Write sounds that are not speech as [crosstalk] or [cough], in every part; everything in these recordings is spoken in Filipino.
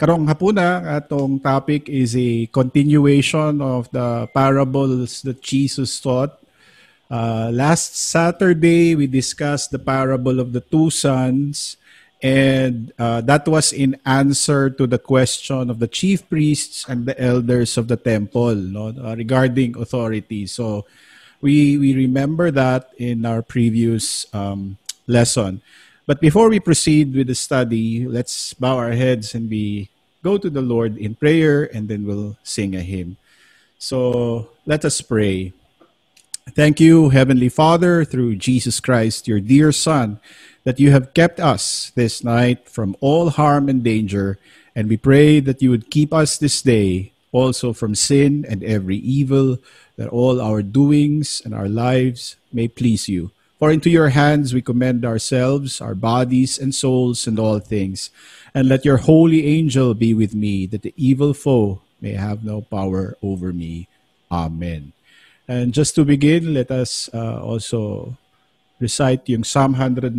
karong hapuna atong topic is a continuation of the parables that Jesus taught. Uh, last Saturday we discussed the parable of the two sons and uh, that was in answer to the question of the chief priests and the elders of the temple no, uh, regarding authority. So we we remember that in our previous um, lesson. But before we proceed with the study, let's bow our heads and we go to the Lord in prayer and then we'll sing a hymn. So let us pray. Thank you, Heavenly Father, through Jesus Christ, your dear Son that you have kept us this night from all harm and danger, and we pray that you would keep us this day also from sin and every evil, that all our doings and our lives may please you. For into your hands we commend ourselves, our bodies and souls, and all things. And let your holy angel be with me, that the evil foe may have no power over me. Amen. And just to begin, let us uh, also recite yung Psalm 119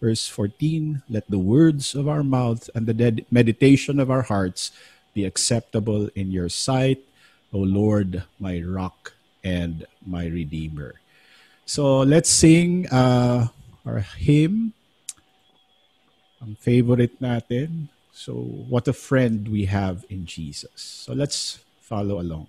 verse 14, let the words of our mouth and the meditation of our hearts be acceptable in your sight, O Lord, my rock and my redeemer. So let's sing uh, our hymn. Ang favorite natin. So what a friend we have in Jesus. So let's follow along.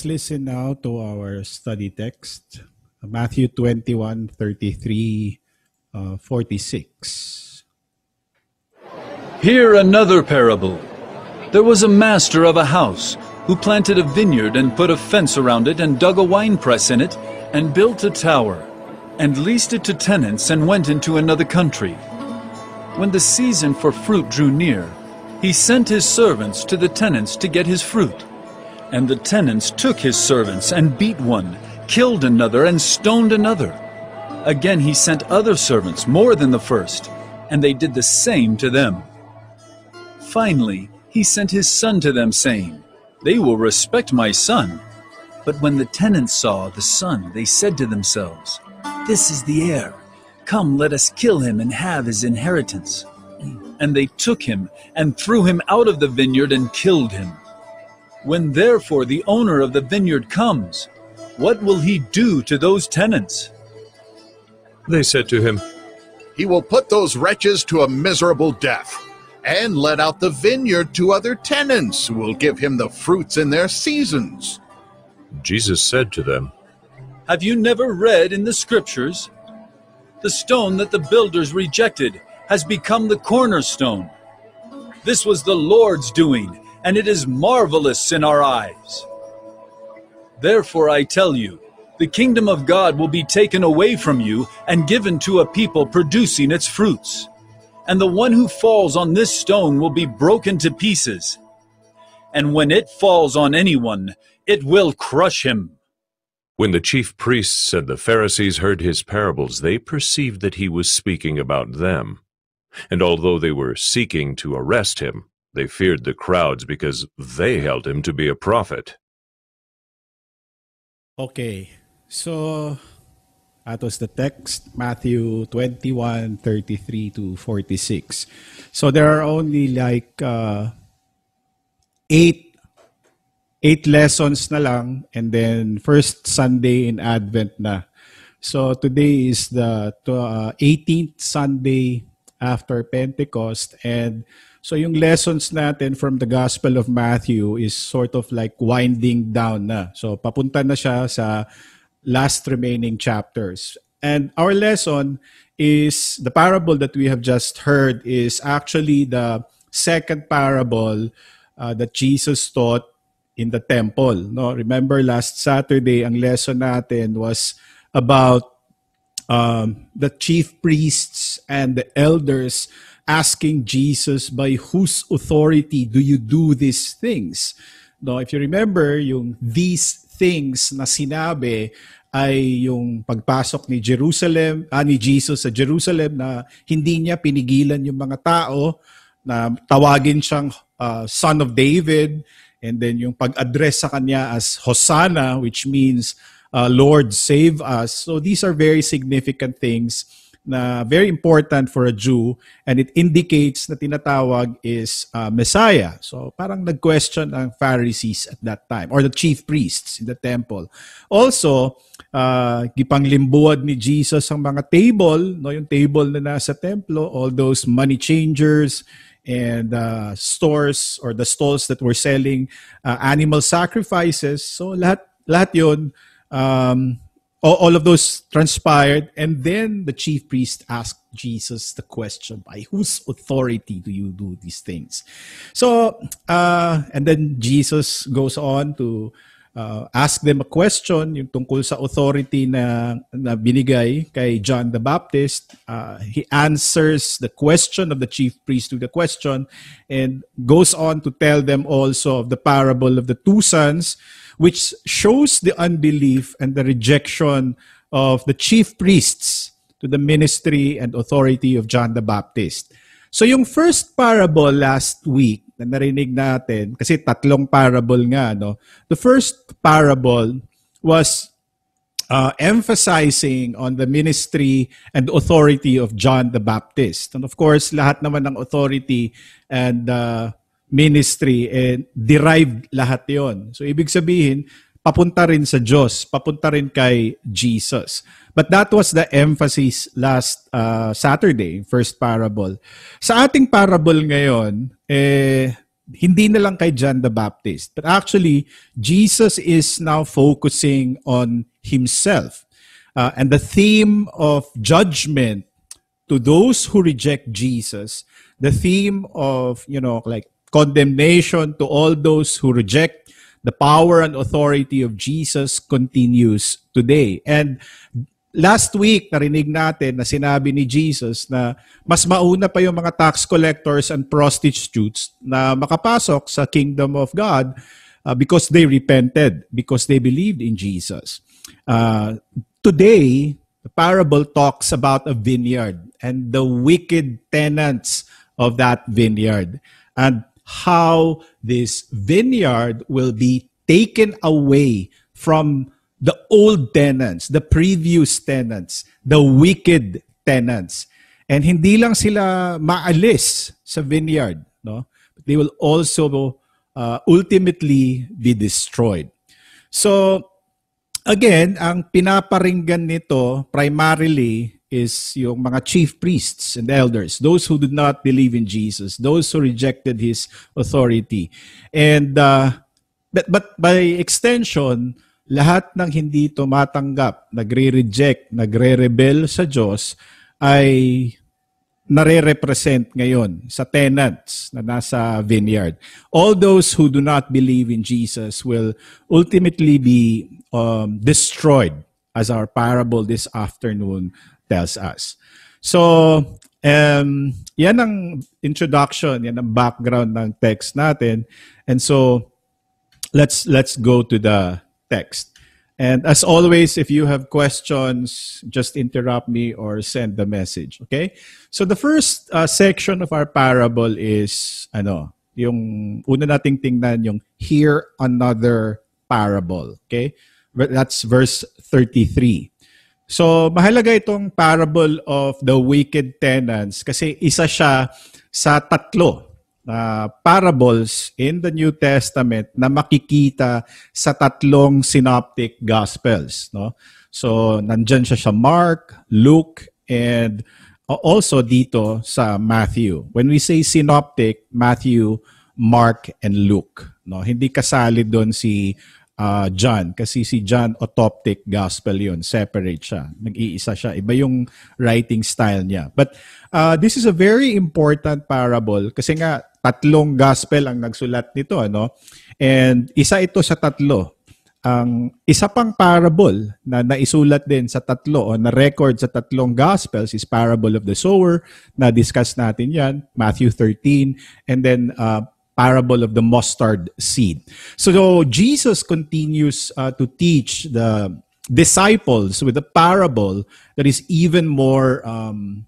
Let's listen now to our study text Matthew 21 33 uh, 46. Hear another parable. There was a master of a house who planted a vineyard and put a fence around it and dug a winepress in it and built a tower and leased it to tenants and went into another country. When the season for fruit drew near, he sent his servants to the tenants to get his fruit. And the tenants took his servants and beat one, killed another, and stoned another. Again he sent other servants, more than the first, and they did the same to them. Finally, he sent his son to them, saying, They will respect my son. But when the tenants saw the son, they said to themselves, This is the heir. Come, let us kill him and have his inheritance. And they took him and threw him out of the vineyard and killed him. When therefore the owner of the vineyard comes, what will he do to those tenants? They said to him, He will put those wretches to a miserable death, and let out the vineyard to other tenants who will give him the fruits in their seasons. Jesus said to them, Have you never read in the Scriptures? The stone that the builders rejected has become the cornerstone. This was the Lord's doing, and it is marvelous in our eyes. Therefore I tell you, the kingdom of God will be taken away from you and given to a people producing its fruits. And the one who falls on this stone will be broken to pieces. And when it falls on anyone, it will crush him. When the chief priests and the Pharisees heard his parables, they perceived that he was speaking about them. And although they were seeking to arrest him, they feared the crowds because they held him to be a prophet. Okay. So that was the text, Matthew 21, 33 to 46. So there are only like uh, eight eight lessons na lang and then first Sunday in Advent na. So today is the uh, 18th Sunday after Pentecost and so yung lessons natin from the Gospel of Matthew is sort of like winding down na. So papunta na siya sa last remaining chapters. And our lesson is the parable that we have just heard is actually the second parable uh, that Jesus taught in the temple. No, remember last Saturday ang lesson natin was about um, the chief priests and the elders asking Jesus, by whose authority do you do these things? No, if you remember, yung these things na sinabi ay yung pagpasok ni Jerusalem, ah, ni Jesus sa Jerusalem na hindi niya pinigilan yung mga tao na tawagin siyang uh, son of David and then yung pag-address sa kanya as Hosanna which means uh, Lord save us. So these are very significant things na very important for a Jew and it indicates na tinatawag is uh, Messiah. So parang nag-question ang Pharisees at that time or the chief priests in the temple. Also, uh, gipanglimbuad ni Jesus ang mga table, no, yung table na nasa templo, all those money changers and uh, stores or the stalls that were selling uh, animal sacrifices. So lahat lahat 'yon um, all, of those transpired and then the chief priest asked jesus the question by whose authority do you do these things? So uh, and then jesus goes on to uh, ask them a question yung tungkol sa authority na, na binigay kay John the Baptist. Uh, he answers the question of the chief priest to the question and goes on to tell them also of the parable of the two sons which shows the unbelief and the rejection of the chief priests to the ministry and authority of John the Baptist. So yung first parable last week na narinig natin, kasi tatlong parable nga, no? The first parable was uh, emphasizing on the ministry and authority of John the Baptist. And of course, lahat naman ng authority and uh, ministry, eh, derived lahat yon. So ibig sabihin, papunta rin sa Diyos, papunta rin kay Jesus. But that was the emphasis last uh, Saturday, first parable. Sa ating parable ngayon, eh, hindi na lang kay John the Baptist. But actually, Jesus is now focusing on himself. Uh, and the theme of judgment to those who reject Jesus, the theme of, you know, like condemnation to all those who reject the power and authority of Jesus continues today. And last week narinig natin na sinabi ni Jesus na mas mauna pa yung mga tax collectors and prostitutes na makapasok sa kingdom of God uh, because they repented, because they believed in Jesus. Uh, today, the parable talks about a vineyard and the wicked tenants of that vineyard and how this vineyard will be taken away from the old tenants, the previous tenants, the wicked tenants. And hindi lang sila maalis sa vineyard, no? But they will also uh, ultimately be destroyed. So again, ang pinaparinggan nito primarily is yung mga chief priests and elders, those who did not believe in Jesus, those who rejected his authority. And uh, but, but by extension, lahat ng hindi tumatanggap, nagre-reject, nagre-rebel sa Diyos ay nare-represent ngayon sa tenants na nasa vineyard. All those who do not believe in Jesus will ultimately be um, destroyed as our parable this afternoon tells us. So, um, yan ang introduction, yan ang background ng text natin. And so, let's let's go to the text. And as always, if you have questions, just interrupt me or send the message. Okay? So the first uh, section of our parable is, ano, yung una nating tingnan yung hear another parable. Okay? That's verse 33. So mahalaga itong parable of the wicked tenants kasi isa siya sa tatlo uh, parables in the New Testament na makikita sa tatlong synoptic gospels no? So nandiyan siya sa Mark, Luke and also dito sa Matthew. When we say synoptic Matthew, Mark and Luke no? Hindi kasali doon si uh, John kasi si John autoptic gospel yon separate siya. Nag-iisa siya. Iba yung writing style niya. But uh, this is a very important parable kasi nga tatlong gospel ang nagsulat nito ano? And isa ito sa tatlo. Ang isa pang parable na naisulat din sa tatlo o na record sa tatlong gospels is parable of the sower. Na discuss natin yan Matthew 13 and then uh, parable of the mustard seed. So Jesus continues uh, to teach the disciples with a parable that is even more um,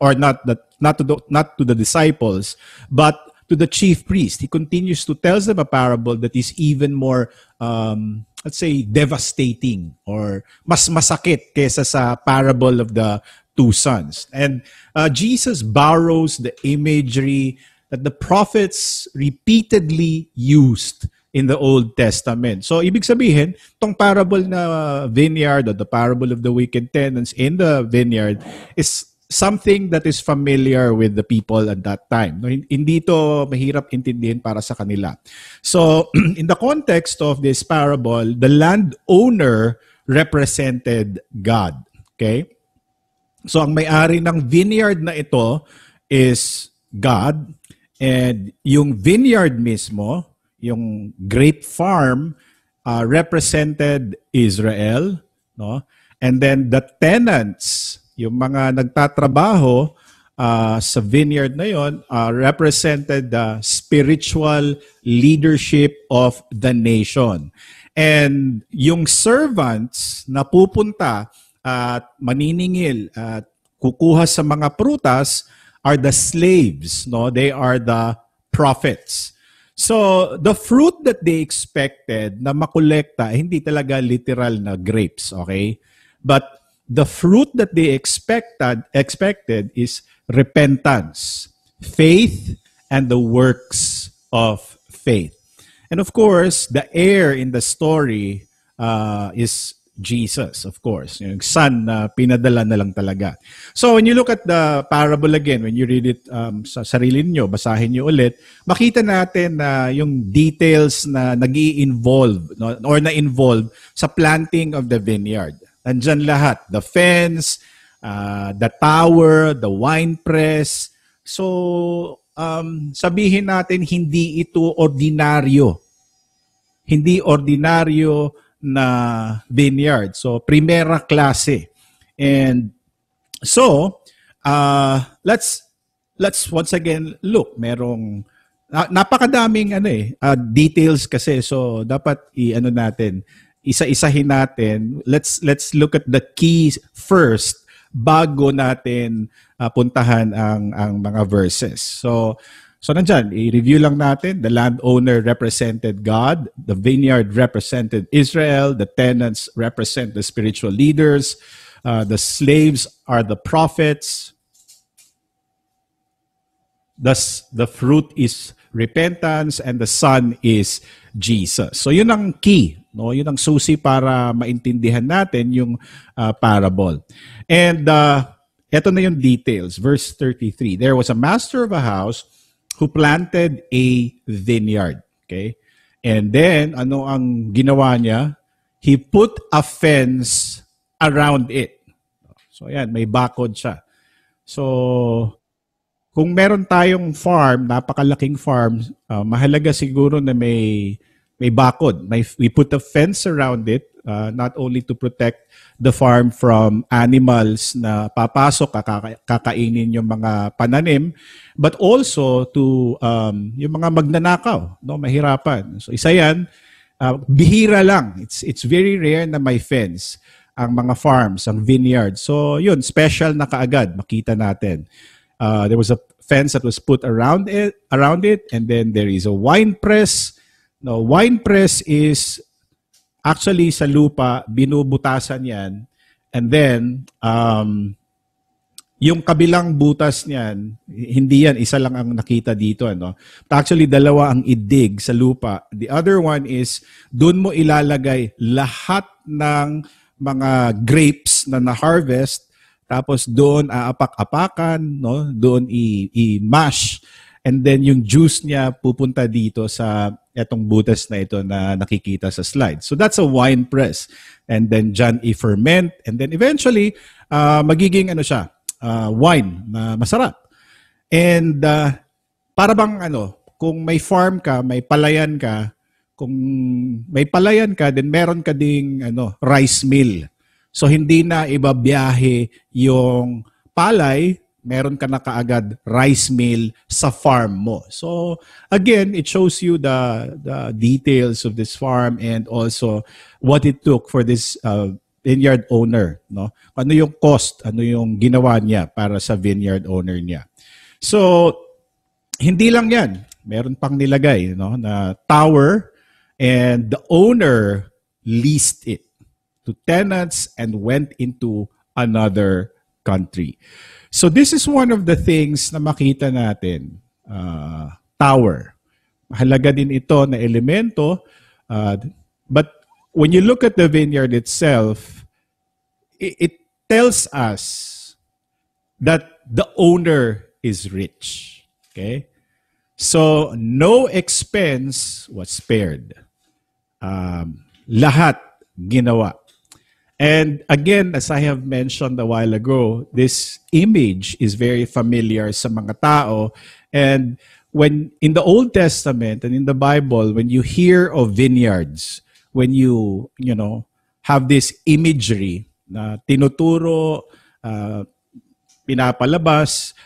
or not that not to the, not to the disciples but to the chief priest he continues to tell them a parable that is even more um, let's say devastating or mas masakit kaysa sa parable of the two sons and uh, Jesus borrows the imagery that the prophets repeatedly used in the Old Testament. So, ibig sabihin, tong parable na vineyard or the parable of the wicked tenants in the vineyard is something that is familiar with the people at that time. No, hindi to mahirap intindihin para sa kanila. So, [clears throat] in the context of this parable, the landowner represented God. Okay? So, ang may-ari ng vineyard na ito is God. And yung vineyard mismo, yung grape farm, uh, represented Israel. No? And then the tenants yung mga nagtatrabaho uh, sa vineyard na yon uh, represented the spiritual leadership of the nation. And yung servants na pupunta at maniningil at kukuha sa mga prutas are the slaves, no? They are the prophets. So, the fruit that they expected na makolekta, hindi talaga literal na grapes, okay? But the fruit that they expected expected is repentance, faith, and the works of faith. And of course, the heir in the story uh, is Jesus, of course. Yung son na pinadala na lang talaga. So when you look at the parable again, when you read it um, sa sarili niyo, basahin niyo ulit, makita natin na yung details na nag involve no, or na-involve sa planting of the vineyard. Nandyan lahat. The fence, uh, the tower, the wine press. So, um, sabihin natin, hindi ito ordinaryo. Hindi ordinaryo na vineyard. So, primera klase. And so, uh, let's let's once again look. Merong na, napakadaming ano eh, uh, details kasi so dapat i-ano natin, isa-isahin natin. Let's let's look at the keys first bago natin uh, puntahan ang ang mga verses. So So nandyan, i-review lang natin. The landowner represented God. The vineyard represented Israel. The tenants represent the spiritual leaders. Uh, the slaves are the prophets. Thus, the fruit is repentance and the son is Jesus. So yun ang key, no? Yun ang susi para maintindihan natin yung uh, parable. And uh, ito na yung details, verse 33. There was a master of a house who planted a vineyard. Okay? And then, ano ang ginawa niya? He put a fence around it. So, ayan, may bakod siya. So, kung meron tayong farm, napakalaking farm, uh, mahalaga siguro na may may bakod. May, we put a fence around it uh, not only to protect the farm from animals na papasok, kaka- kakainin yung mga pananim, but also to um, yung mga magnanakaw, no, mahirapan. So isa yan, uh, bihira lang. It's, it's very rare na may fence ang mga farms, ang vineyard. So yun, special na kaagad, makita natin. Uh, there was a fence that was put around it, around it, and then there is a wine press. No, wine press is actually sa lupa, binubutasan yan. And then, um, yung kabilang butas niyan, hindi yan, isa lang ang nakita dito. Ano? Actually, dalawa ang idig sa lupa. The other one is, doon mo ilalagay lahat ng mga grapes na na-harvest, tapos doon aapak-apakan, no? doon i-mash, and then yung juice niya pupunta dito sa etong butas na ito na nakikita sa slide. So that's a wine press. And then dyan i-ferment. And then eventually, uh, magiging ano siya, uh, wine na masarap. And uh, para bang ano, kung may farm ka, may palayan ka, kung may palayan ka, then meron ka ding ano, rice mill. So hindi na ibabiyahe yung palay meron ka na kaagad rice mill sa farm mo. So again, it shows you the the details of this farm and also what it took for this uh, vineyard owner, no? Ano yung cost, ano yung ginawa niya para sa vineyard owner niya. So hindi lang 'yan. Meron pang nilagay, no, na tower and the owner leased it to tenants and went into another country. So this is one of the things na makita natin. Uh, tower. Mahalaga din ito na elemento. Uh, but when you look at the vineyard itself, it, it tells us that the owner is rich. Okay? So, no expense was spared. Um, lahat ginawa. And again, as I have mentioned a while ago, this image is very familiar sa mga tao. And when in the Old Testament and in the Bible, when you hear of vineyards, when you, you know, have this imagery na tinuturo, uh, pinapalabas,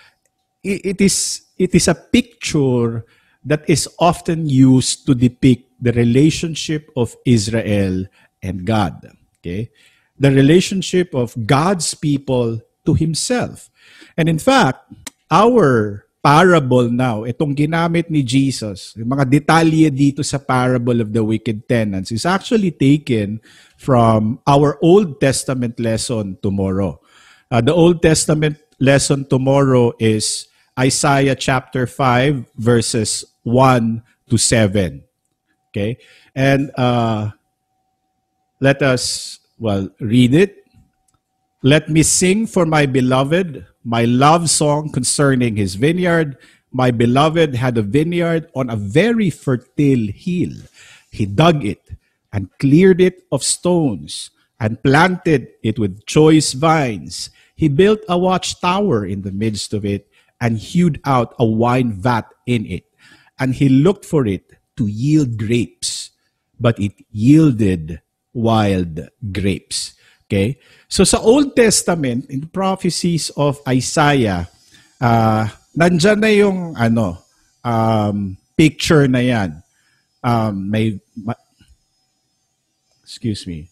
it, it is it is a picture that is often used to depict the relationship of Israel and God. Okay? The relationship of God's people to Himself. And in fact, our parable now, itong ginamit ni Jesus, yung mga detalye dito sa parable of the wicked tenants is actually taken from our Old Testament lesson tomorrow. Uh, the Old Testament lesson tomorrow is Isaiah chapter 5 verses 1 to 7. Okay? And uh, let us well, read it. Let me sing for my beloved my love song concerning his vineyard. My beloved had a vineyard on a very fertile hill. He dug it and cleared it of stones and planted it with choice vines. He built a watchtower in the midst of it and hewed out a wine vat in it. And he looked for it to yield grapes, but it yielded wild grapes. Okay? So sa Old Testament, in the prophecies of Isaiah, uh, nandyan na yung ano, um, picture na yan. Um, may, ma- excuse me.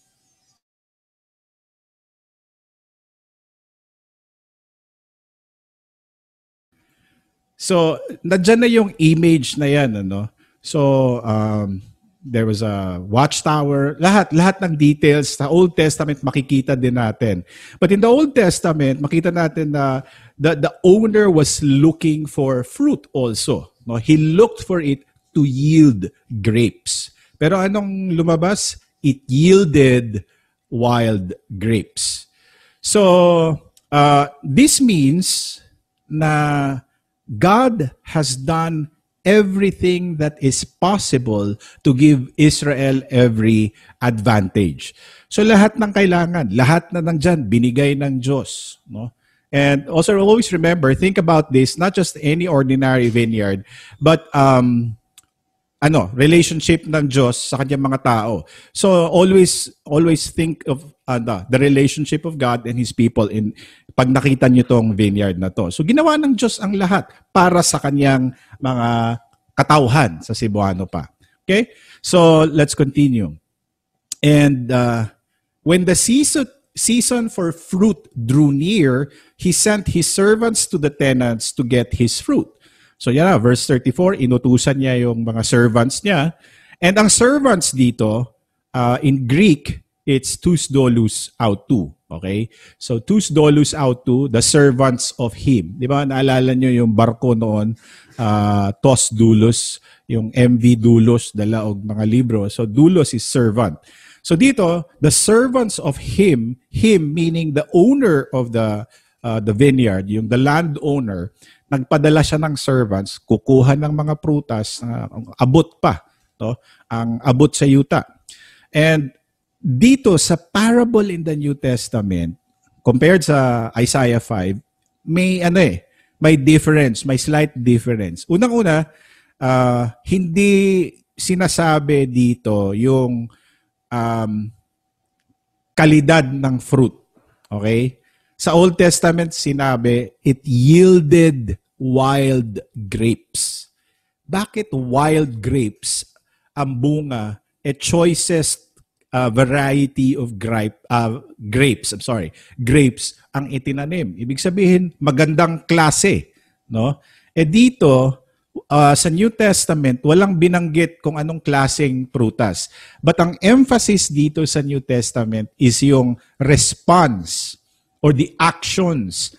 So, nandyan na yung image na yan, ano? So, um, there was a watchtower, lahat, lahat ng details sa Old Testament makikita din natin. But in the Old Testament, makita natin na the, the owner was looking for fruit also. No? He looked for it to yield grapes. Pero anong lumabas? It yielded wild grapes. So, uh, this means na God has done everything that is possible to give Israel every advantage. So lahat ng kailangan, lahat na nandyan, binigay ng Diyos. No? And also always remember, think about this, not just any ordinary vineyard, but um, ano, relationship ng Diyos sa kanyang mga tao. So always always think of uh, the relationship of God and his people in pag nakita niyo tong vineyard na to. So ginawa ng Diyos ang lahat para sa kanyang mga katauhan sa Cebuano pa. Okay? So let's continue. And uh, when the season season for fruit drew near, he sent his servants to the tenants to get his fruit. So yan na, verse 34, inutusan niya yung mga servants niya. And ang servants dito, uh, in Greek, it's tous dolus autou. Okay? So tous dolus autou, the servants of him. Di ba? Naalala niyo yung barko noon, uh, tos dulos, yung MV dulos, dala og mga libro. So dulos is servant. So dito, the servants of him, him meaning the owner of the uh, the vineyard, yung the landowner, nagpadala siya ng servants, kukuha ng mga prutas, uh, abot pa, to, ang abot sa yuta. And dito sa parable in the New Testament, compared sa Isaiah 5, may ano eh, may difference, may slight difference. Unang-una, uh, hindi sinasabi dito yung um, kalidad ng fruit. Okay? Sa Old Testament, sinabi, it yielded wild grapes. Bakit wild grapes ang bunga a choicest uh, variety of grape uh, grapes, I'm sorry, grapes ang itinanim. Ibig sabihin magandang klase, no? Eh dito uh, sa New Testament walang binanggit kung anong klaseng prutas. But ang emphasis dito sa New Testament is yung response or the actions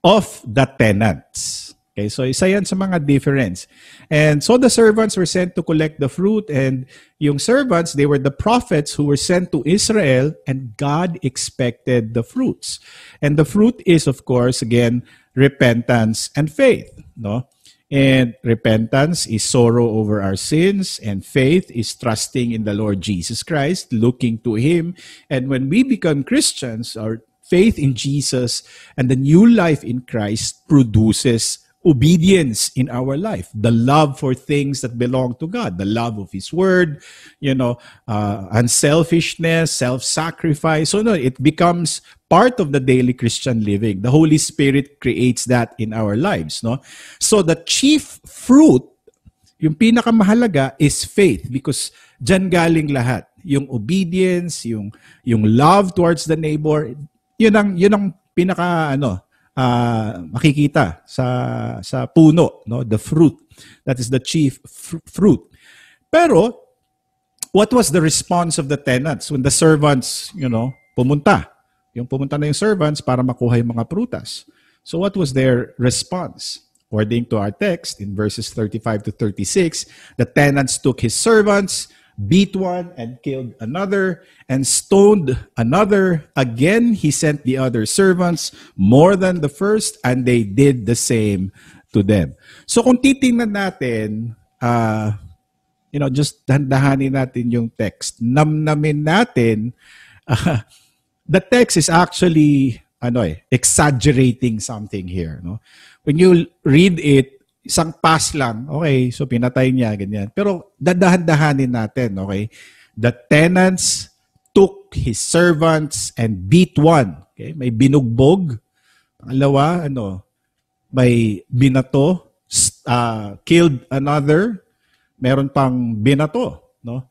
of the tenants. Okay, so isa yan sa mga difference. And so the servants were sent to collect the fruit and yung servants, they were the prophets who were sent to Israel and God expected the fruits. And the fruit is of course again repentance and faith, no? And repentance is sorrow over our sins, and faith is trusting in the Lord Jesus Christ, looking to Him. And when we become Christians, our faith in Jesus and the new life in Christ produces obedience in our life, the love for things that belong to God, the love of His Word, you know, uh, unselfishness, self-sacrifice. So no, it becomes part of the daily Christian living. The Holy Spirit creates that in our lives, no? So the chief fruit, yung pinakamahalaga is faith because dyan galing lahat. Yung obedience, yung yung love towards the neighbor, yun ang yun ang pinaka ano, uh, makikita sa sa puno, no? The fruit. That is the chief fr- fruit. Pero what was the response of the tenants when the servants, you know, pumunta? Yung pumunta na yung servants para makuha yung mga prutas. So what was their response? According to our text in verses 35 to 36, the tenants took his servants, beat one and killed another, and stoned another. Again, he sent the other servants more than the first, and they did the same to them. So kung titingnan natin, uh, you know, just dahan-dahanin natin yung text. Namnamin natin, uh, [laughs] the text is actually ano eh, exaggerating something here. No? When you read it, isang pass lang, okay, so pinatay niya, ganyan. Pero dadahan-dahanin natin, okay? The tenants took his servants and beat one. Okay? May binugbog. Pangalawa, ano, may binato, uh, killed another, meron pang binato, no?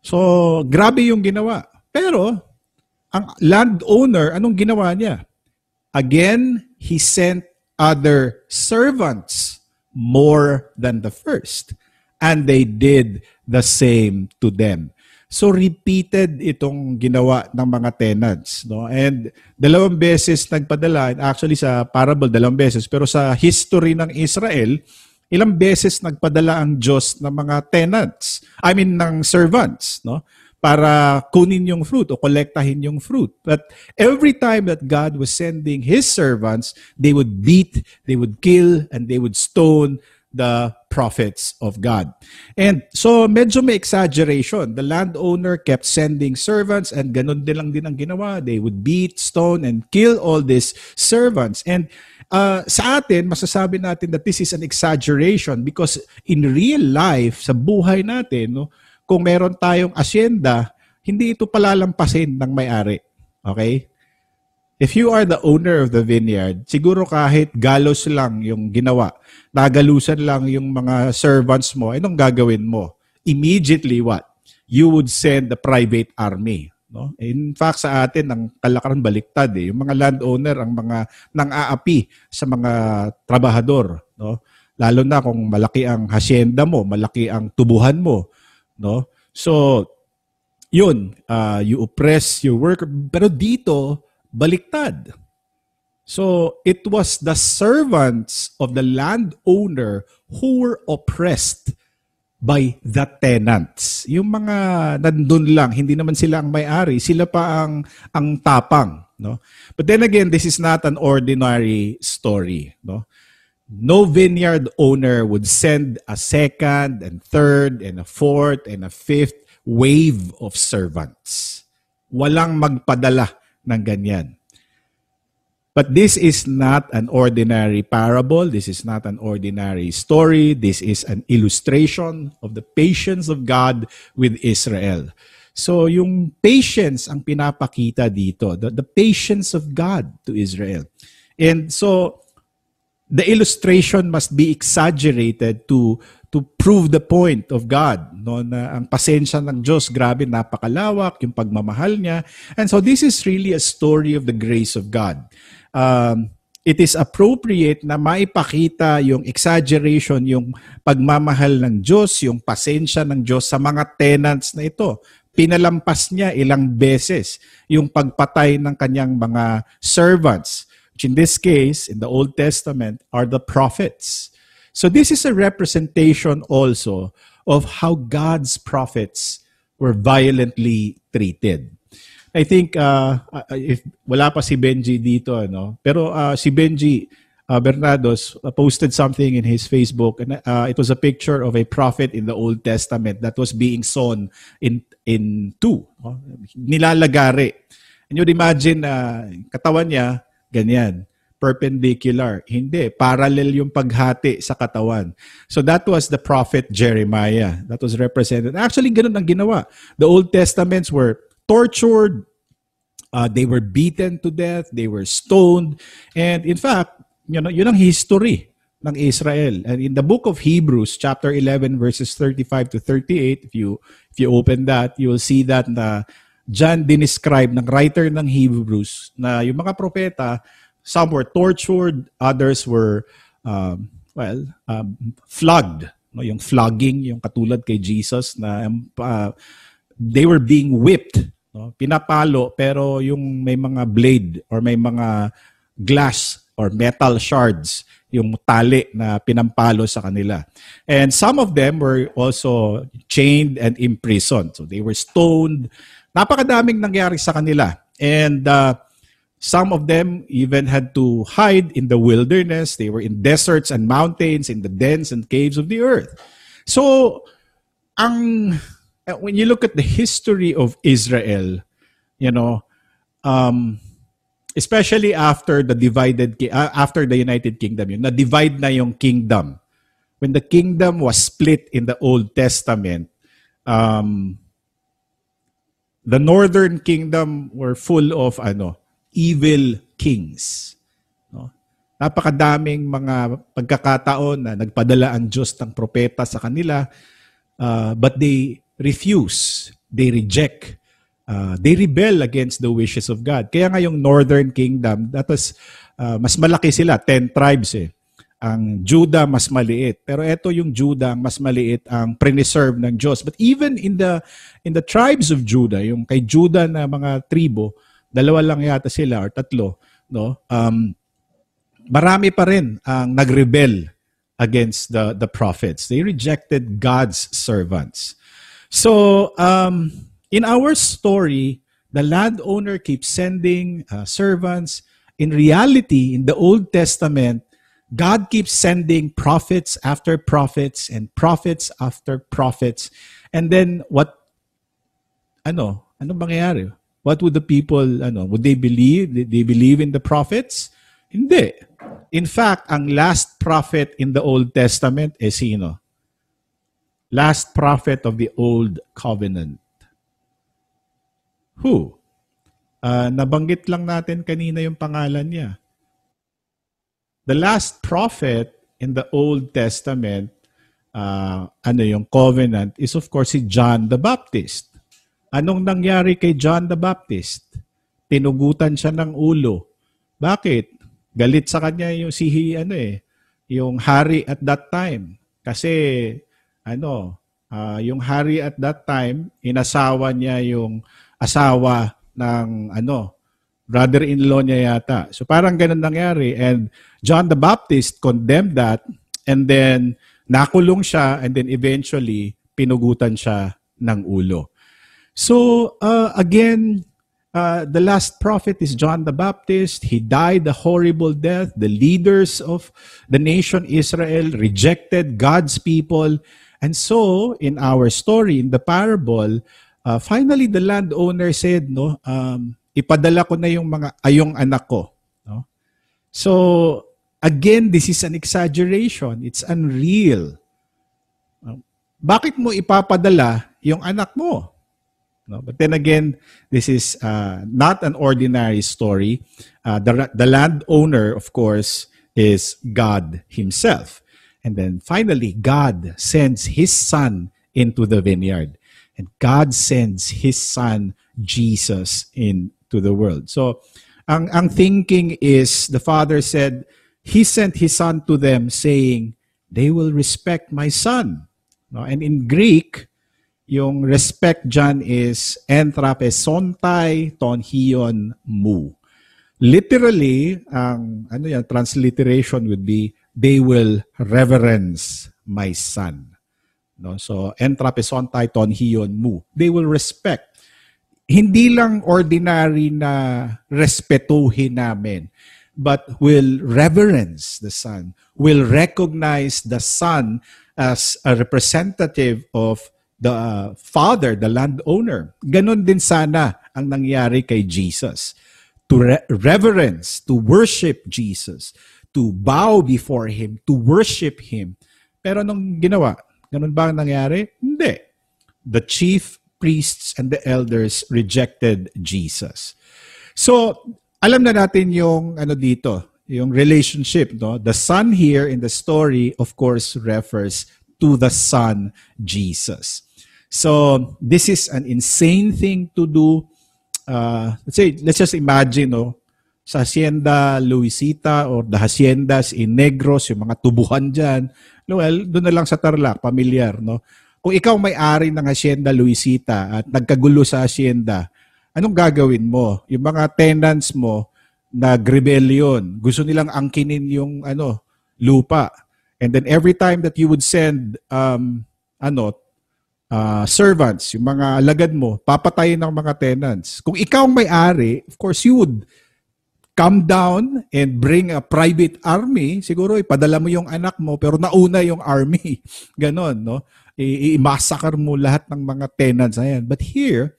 So, grabe yung ginawa. Pero, ang landowner, anong ginawa niya? Again, he sent other servants more than the first. And they did the same to them. So repeated itong ginawa ng mga tenants, no? And dalawang beses nagpadala, actually sa parable dalawang beses, pero sa history ng Israel, ilang beses nagpadala ang Diyos ng mga tenants, I mean ng servants, no? Para kunin yung fruit o kolektahin yung fruit. But every time that God was sending His servants, they would beat, they would kill, and they would stone the prophets of God. And so medyo may exaggeration. The landowner kept sending servants and ganun din lang din ang ginawa. They would beat, stone, and kill all these servants. And uh, sa atin, masasabi natin that this is an exaggeration because in real life, sa buhay natin, no, kung meron tayong asyenda, hindi ito palalampasin ng may-ari. Okay? If you are the owner of the vineyard, siguro kahit galos lang yung ginawa, nagalusan lang yung mga servants mo, anong gagawin mo? Immediately what? You would send the private army. No? In fact, sa atin, ang kalakaran baliktad. Eh. Yung mga landowner, ang mga nang-aapi sa mga trabahador. No? Lalo na kung malaki ang hacienda mo, malaki ang tubuhan mo. No? So, yun, uh, you oppress your worker. Pero dito, baliktad. So it was the servants of the landowner who were oppressed by the tenants. Yung mga nandun lang, hindi naman sila ang may-ari, sila pa ang ang tapang, no? But then again, this is not an ordinary story, no? No vineyard owner would send a second and third and a fourth and a fifth wave of servants. Walang magpadala ng ganyan. But this is not an ordinary parable. This is not an ordinary story. This is an illustration of the patience of God with Israel. So yung patience ang pinapakita dito, the, the patience of God to Israel. And so the illustration must be exaggerated to to prove the point of God no na ang pasensya ng Diyos grabe napakalawak yung pagmamahal niya. And so this is really a story of the grace of God. Um, it is appropriate na maipakita yung exaggeration yung pagmamahal ng Diyos yung pasensya ng Diyos sa mga tenants na ito. Pinalampas niya ilang beses yung pagpatay ng kanyang mga servants which in this case in the Old Testament are the prophets So this is a representation also of how God's prophets were violently treated. I think uh, uh, if wala pa si Benji dito ano, pero uh, si Benji uh, Bernados uh, posted something in his Facebook and uh, it was a picture of a prophet in the Old Testament that was being sawn in in two, no? nilalagari. And you'd imagine uh, katawan niya ganyan perpendicular. Hindi, parallel yung paghati sa katawan. So that was the prophet Jeremiah. That was represented. Actually, ganun ang ginawa. The Old Testaments were tortured, uh, they were beaten to death, they were stoned, and in fact, know, yun ang history ng Israel. And in the book of Hebrews, chapter 11, verses 35 to 38, if you, if you open that, you will see that na John dinescribe ng writer ng Hebrews na yung mga propeta Some were tortured, others were, um, well, um, flogged. No? Yung flogging, yung katulad kay Jesus na uh, they were being whipped. No? Pinapalo, pero yung may mga blade or may mga glass or metal shards yung tali na pinampalo sa kanila. And some of them were also chained and imprisoned. So they were stoned. Napakadaming nangyari sa kanila. And uh, Some of them even had to hide in the wilderness. They were in deserts and mountains, in the dens and caves of the earth. So, ang, when you look at the history of Israel, you know, um, especially after the divided uh, after the United Kingdom, yun, na-divide na yung kingdom. When the kingdom was split in the Old Testament, um, the northern kingdom were full of ano, evil kings. No? Napakadaming mga pagkakataon na nagpadala ang Diyos ng propeta sa kanila, uh, but they refuse, they reject, uh, they rebel against the wishes of God. Kaya nga yung northern kingdom, that was, uh, mas malaki sila, 10 tribes eh ang Judah mas maliit. Pero ito yung Judah mas maliit ang preserve ng Diyos. But even in the in the tribes of Judah, yung kay Judah na mga tribo, dalawa lang yata sila or tatlo, no? Um marami pa rin ang nagrebel against the the prophets. They rejected God's servants. So, um in our story, the landowner keeps sending uh, servants. In reality, in the Old Testament, God keeps sending prophets after prophets and prophets after prophets. And then what ano, ano mangyayari? What would the people ano, would they believe? Did they believe in the prophets? Hindi. In fact, ang last prophet in the Old Testament is sino? Last prophet of the Old Covenant. Who? Uh, nabanggit lang natin kanina yung pangalan niya the last prophet in the Old Testament, uh, ano yung covenant, is of course si John the Baptist. Anong nangyari kay John the Baptist? Tinugutan siya ng ulo. Bakit? Galit sa kanya yung si ano eh, yung hari at that time. Kasi ano, uh, yung hari at that time, inasawa niya yung asawa ng ano, brother-in-law niya yata. So parang ganun nangyari and John the Baptist condemned that and then nakulong siya and then eventually pinugutan siya ng ulo. So uh, again, uh, the last prophet is John the Baptist. He died a horrible death. The leaders of the nation Israel rejected God's people. And so in our story, in the parable, uh, finally the landowner said, no, um, ipadala ko na yung mga ayong anak ko. No? So, again, this is an exaggeration. It's unreal. Bakit mo ipapadala yung anak mo? No? But then again, this is uh, not an ordinary story. Uh, the, the landowner, of course, is God Himself. And then finally, God sends His Son into the vineyard. And God sends His Son, Jesus, in to the world. So, ang, ang thinking is, the Father said, He sent His Son to them saying, they will respect my Son. No? And in Greek, yung respect dyan is entrapesontai ton hion mu. Literally, ang ano yan, transliteration would be, they will reverence my son. No? So, entrapesontai ton hion mu. They will respect hindi lang ordinary na respetuhin namin, but will reverence the Son, will recognize the Son as a representative of the uh, Father, the landowner. Ganon din sana ang nangyari kay Jesus. To re- reverence, to worship Jesus, to bow before Him, to worship Him. Pero nung ginawa, ganun ba ang nangyari? Hindi. The chief priests and the elders rejected Jesus. So, alam na natin yung ano dito, yung relationship, no? The son here in the story of course refers to the son Jesus. So, this is an insane thing to do. Uh, let's say, let's just imagine, no? Sa Hacienda Luisita or the haciendas in Negros, yung mga tubuhan dyan. Well, doon na lang sa Tarlac, pamilyar, no? Kung ikaw may-ari ng Hacienda Luisita at nagkagulo sa Hacienda, anong gagawin mo? Yung mga tenants mo nag-rebellion, gusto nilang angkinin yung ano, lupa. And then every time that you would send um, ano, uh, servants, yung mga alagad mo, papatayin ng mga tenants. Kung ikaw may-ari, of course you would come down and bring a private army, siguro ipadala mo yung anak mo pero nauna yung army. [laughs] Ganon, no? I-massacre mo lahat ng mga tenants na yan. But here,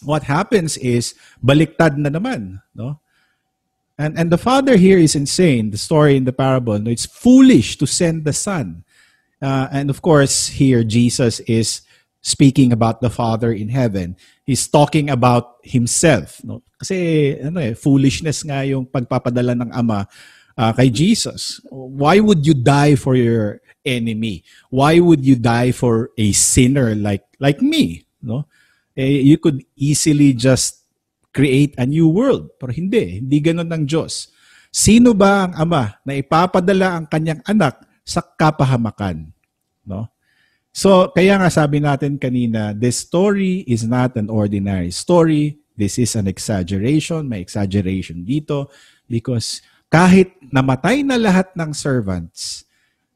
what happens is baliktad na naman, no? And and the father here is insane. The story in the parable, no, it's foolish to send the son. Uh, and of course, here Jesus is speaking about the Father in heaven. He's talking about himself. No? Kasi ano eh, foolishness nga yung pagpapadala ng Ama uh, kay Jesus. Why would you die for your enemy? Why would you die for a sinner like like me? No? Eh, you could easily just create a new world. Pero hindi, hindi ganoon ng Diyos. Sino ba ang ama na ipapadala ang kanyang anak sa kapahamakan? No? So, kaya nga sabi natin kanina, this story is not an ordinary story. This is an exaggeration. May exaggeration dito because kahit namatay na lahat ng servants,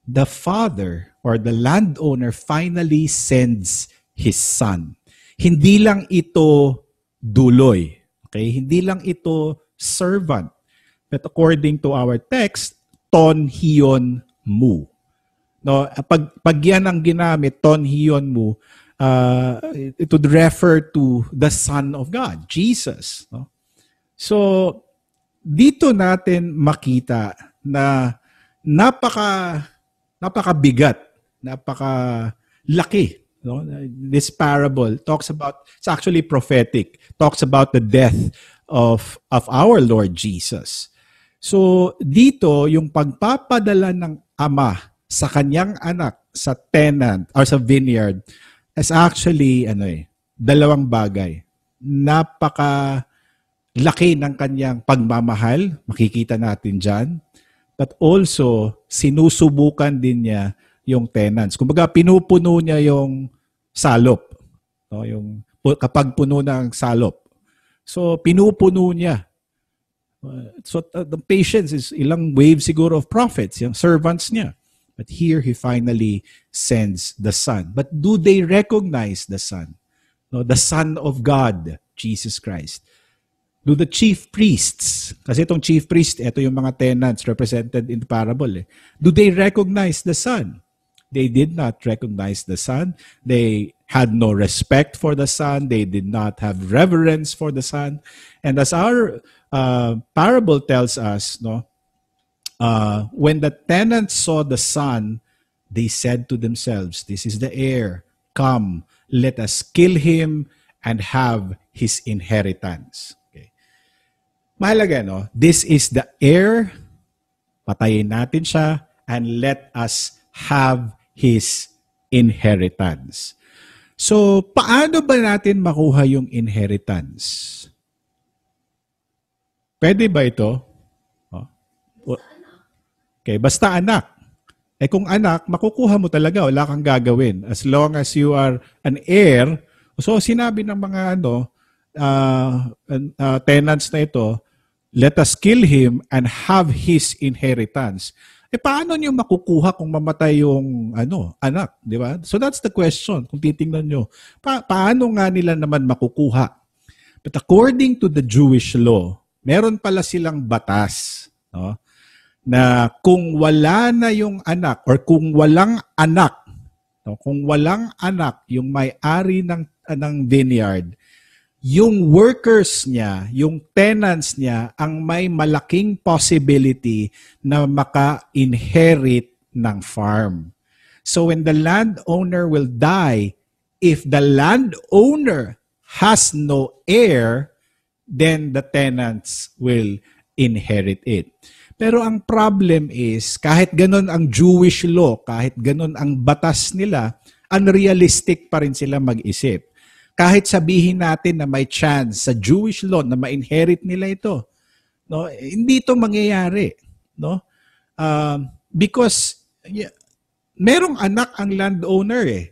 the father or the landowner finally sends his son. Hindi lang ito duloy. Okay? Hindi lang ito servant. But according to our text, ton hiyon mu. No, pag pag yan ang ginamit, ton hiyon mu, uh, it would refer to the Son of God, Jesus. No? So, dito natin makita na napaka napakabigat, napaka laki no? This parable talks about it's actually prophetic. Talks about the death of of our Lord Jesus. So dito yung pagpapadala ng ama sa kanyang anak sa tenant or sa vineyard is actually ano eh dalawang bagay. Napaka laki ng kanyang pagmamahal, makikita natin dyan. But also, sinusubukan din niya yung tenants. Kumbaga, pinupuno niya yung salop. No? Yung, kapag puno ng salop. So, pinupuno niya. Uh, so, uh, the patience is ilang wave siguro of prophets, yung servants niya. But here, he finally sends the Son. But do they recognize the Son? No, the Son of God, Jesus Christ do the chief priests, kasi itong chief priest, ito yung mga tenants represented in the parable, eh, do they recognize the Son? They did not recognize the Son. They had no respect for the Son. They did not have reverence for the Son. And as our uh, parable tells us, no, uh, when the tenants saw the Son, they said to themselves, This is the heir. Come, let us kill him and have his inheritance. Mahalaga, no? This is the heir. Patayin natin siya and let us have his inheritance. So, paano ba natin makuha yung inheritance? Pwede ba ito? Oh. Okay, basta anak. Eh kung anak, makukuha mo talaga, wala kang gagawin. As long as you are an heir, so sinabi ng mga ano, uh, uh, tenants na ito, let us kill him and have his inheritance. Eh paano niyo makukuha kung mamatay yung ano, anak, di ba? So that's the question. Kung titingnan niyo, pa- paano nga nila naman makukuha? But according to the Jewish law, meron pala silang batas, no? Na kung wala na yung anak or kung walang anak, no? kung walang anak yung may-ari ng ng vineyard, yung workers niya, yung tenants niya, ang may malaking possibility na maka-inherit ng farm. So when the landowner will die, if the landowner has no heir, then the tenants will inherit it. Pero ang problem is, kahit ganun ang Jewish law, kahit ganun ang batas nila, unrealistic pa rin sila mag-isip kahit sabihin natin na may chance sa Jewish law na ma-inherit nila ito, no, hindi ito mangyayari, no? Uh, because yeah, merong anak ang landowner eh.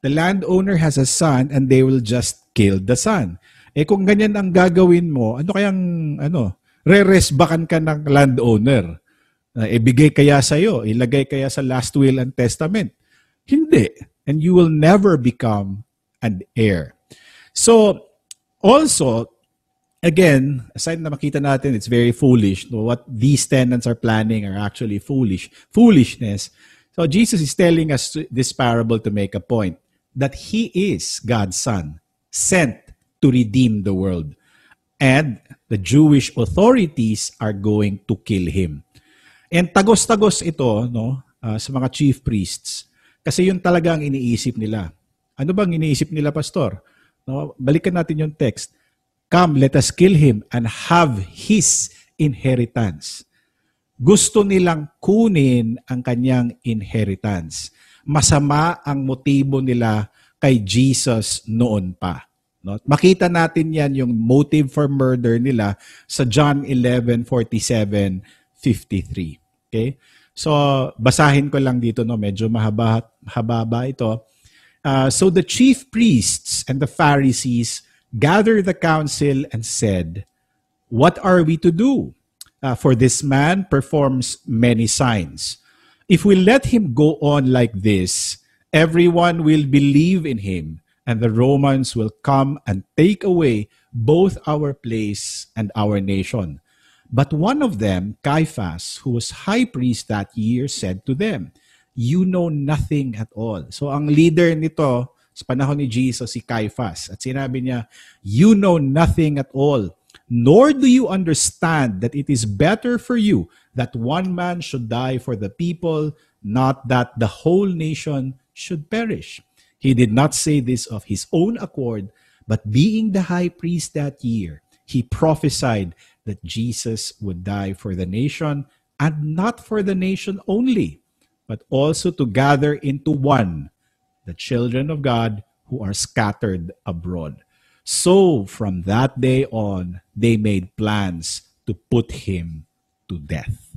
The landowner has a son and they will just kill the son. Eh kung ganyan ang gagawin mo, ano kayang ano, re-resbakan ka ng landowner? Uh, ibigay kaya sa iyo, ilagay kaya sa last will and testament? Hindi. And you will never become and air. So, also, again, aside na makita natin, it's very foolish. What these tenants are planning are actually foolish. Foolishness. So, Jesus is telling us this parable to make a point that He is God's Son, sent to redeem the world. And the Jewish authorities are going to kill Him. And tagos-tagos ito no, uh, sa mga chief priests kasi yun talaga ang iniisip nila Ano bang iniisip nila, Pastor? No, balikan natin yung text. Come, let us kill him and have his inheritance. Gusto nilang kunin ang kanyang inheritance. Masama ang motibo nila kay Jesus noon pa. No? Makita natin yan yung motive for murder nila sa John 11:47 53. Okay? So, basahin ko lang dito, no? medyo mahaba, hababa ito. Uh, so the chief priests and the Pharisees gathered the council and said, What are we to do? Uh, for this man performs many signs. If we let him go on like this, everyone will believe in him, and the Romans will come and take away both our place and our nation. But one of them, Caiaphas, who was high priest that year, said to them, You know nothing at all. So ang leader nito sa panahon ni Jesus, si Caiaphas, at sinabi niya, You know nothing at all, nor do you understand that it is better for you that one man should die for the people, not that the whole nation should perish. He did not say this of his own accord, but being the high priest that year, he prophesied that Jesus would die for the nation and not for the nation only, but also to gather into one the children of God who are scattered abroad. So from that day on, they made plans to put him to death.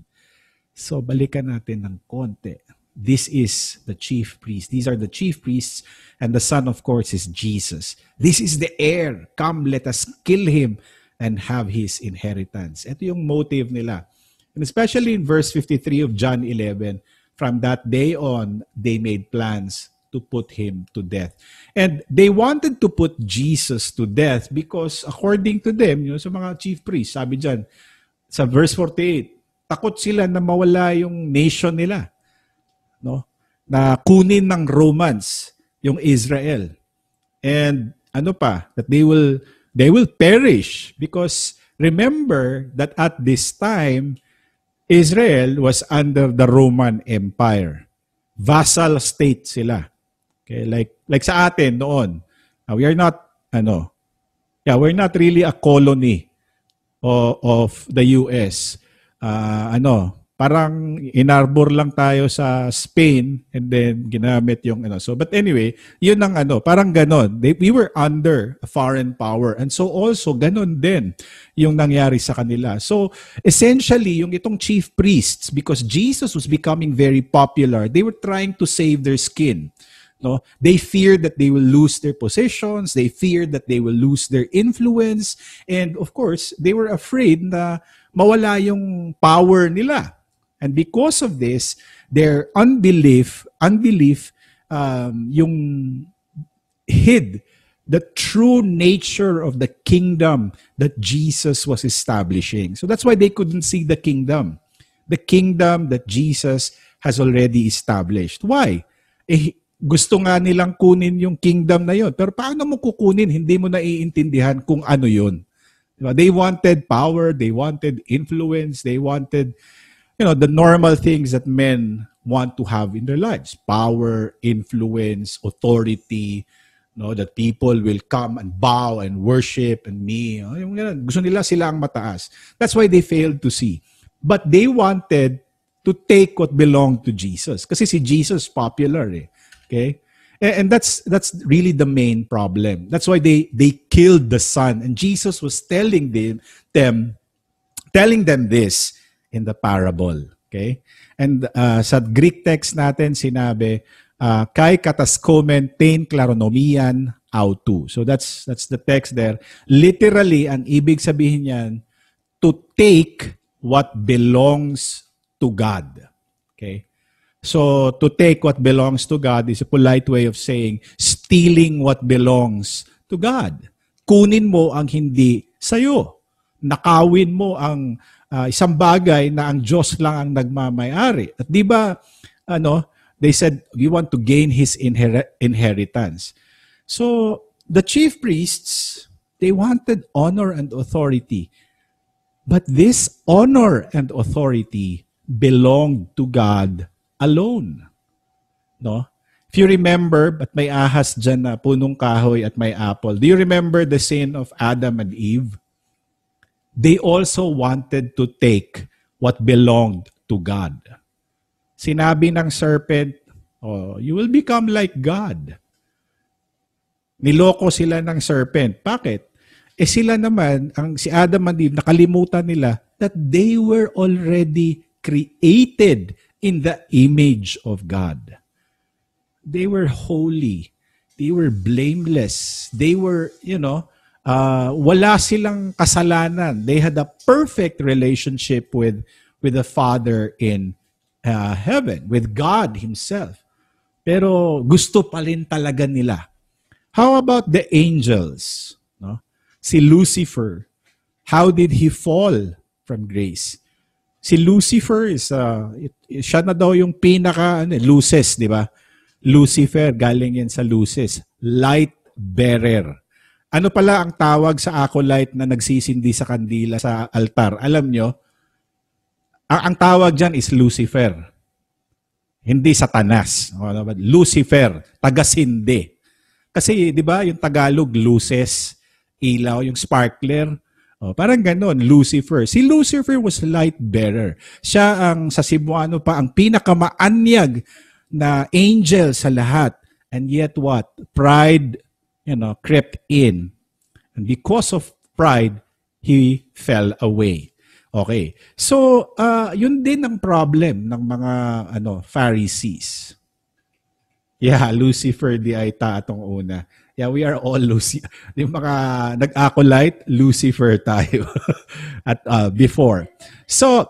So balikan natin ng konti. This is the chief priest. These are the chief priests, and the son, of course, is Jesus. This is the heir. Come, let us kill him and have his inheritance. Ito yung motive nila. And especially in verse 53 of John 11, from that day on, they made plans to put him to death. And they wanted to put Jesus to death because according to them, yun, sa mga chief priests, sabi dyan, sa verse 48, takot sila na mawala yung nation nila. No? Na kunin ng Romans yung Israel. And ano pa, that they will they will perish because remember that at this time, Israel was under the Roman Empire. Vassal state sila. Okay, like like sa atin noon. Uh, we are not ano. Yeah, we're not really a colony of, of the US. Uh, ano, parang inarbor lang tayo sa Spain and then ginamit yung ano. So but anyway, yun ang ano, parang ganon. They, we were under a foreign power and so also ganon din yung nangyari sa kanila. So essentially, yung itong chief priests because Jesus was becoming very popular, they were trying to save their skin. No? They feared that they will lose their positions, they feared that they will lose their influence, and of course, they were afraid na mawala yung power nila And because of this, their unbelief, unbelief, um, yung hid the true nature of the kingdom that Jesus was establishing. So that's why they couldn't see the kingdom. The kingdom that Jesus has already established. Why? Eh, gusto nga nilang kunin yung kingdom na yon. Pero paano mo kukunin? Hindi mo naiintindihan kung ano yon. They wanted power, they wanted influence, they wanted you know the normal things that men want to have in their lives. Power influence authority no that people will come and bow and worship and yung gusto nila sila ang mataas. That's why they failed to see. But they wanted to take what belonged to Jesus. Kasi si Jesus popular eh. Okay? And that's that's really the main problem. That's why they they killed the son. And Jesus was telling them them telling them this in the parable. Okay? And uh, sa Greek text natin sinabi, uh, kai kataskomen tein klaronomian autu. So that's that's the text there. Literally, ang ibig sabihin niyan, to take what belongs to God. Okay? So to take what belongs to God is a polite way of saying stealing what belongs to God. Kunin mo ang hindi sa'yo. Nakawin mo ang uh, isang bagay na ang Diyos lang ang nagmamayari. At di ba, ano, they said, we want to gain His inher- inheritance. So, the chief priests, they wanted honor and authority. But this honor and authority belonged to God alone. No? If you remember, but may ahas dyan na punong kahoy at may apple. Do you remember the sin of Adam and Eve? They also wanted to take what belonged to God. Sinabi ng serpent, oh, you will become like God. Niloko sila ng serpent. Bakit? Eh sila naman, ang si Adam and Eve, nakalimutan nila that they were already created in the image of God. They were holy. They were blameless. They were, you know, uh, wala silang kasalanan. They had a perfect relationship with with the Father in uh, heaven, with God Himself. Pero gusto pa rin talaga nila. How about the angels? No? Si Lucifer, how did he fall from grace? Si Lucifer is uh, it, siya na daw yung pinaka ano, luces, di ba? Lucifer, galing yan sa luces. Light bearer. Ano pala ang tawag sa acolyte na nagsisindi sa kandila sa altar? Alam nyo? Ang, ang tawag dyan is Lucifer. Hindi Satanas. Ano Lucifer, tagasindi. Kasi, di ba, yung Tagalog, luces, ilaw, yung sparkler. Oh, parang ganon, Lucifer. Si Lucifer was light bearer. Siya ang sa Cebuano pa ang pinakamaanyag na angel sa lahat. And yet what? Pride, you know, crept in. And because of pride, he fell away. Okay. So, uh, yun din ang problem ng mga ano Pharisees. Yeah, [laughs] Lucifer di ay ta atong una. Yeah, we are all Lucifer. [laughs] Yung mga nag-acolyte, Lucifer tayo [laughs] at uh, before. So,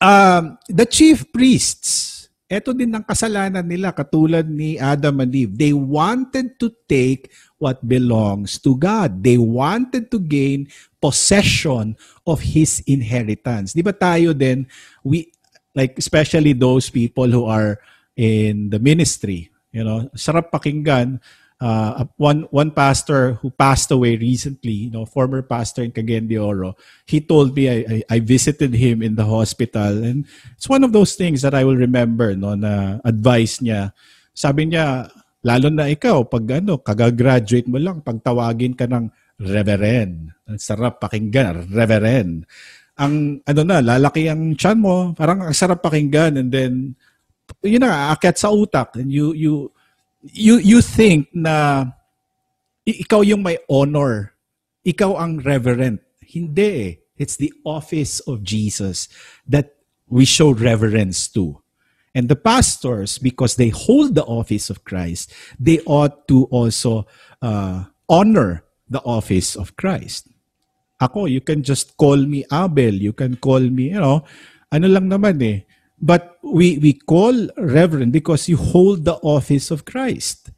um, the chief priests, ito din ang kasalanan nila katulad ni Adam and Eve. They wanted to take what belongs to God. They wanted to gain possession of His inheritance. Di ba tayo din, we, like especially those people who are in the ministry, you know, sarap pakinggan, uh, one one pastor who passed away recently, you know, former pastor in Cagayan de Oro, he told me I, I, I visited him in the hospital and it's one of those things that I will remember no na advice niya. Sabi niya, lalo na ikaw pag ano, kagagraduate mo lang, pagtawagin ka ng reverend. Ang sarap pakinggan, reverend. Ang ano na, lalaki ang chan mo, parang ang sarap pakinggan and then yun na, aakyat sa utak and you you you you think na ikaw yung may honor. Ikaw ang reverent. Hindi eh. It's the office of Jesus that we show reverence to. And the pastors, because they hold the office of Christ, they ought to also uh, honor the office of Christ. Ako, you can just call me Abel. You can call me, you know, ano lang naman eh. But we, we call reverend because you hold the office of Christ.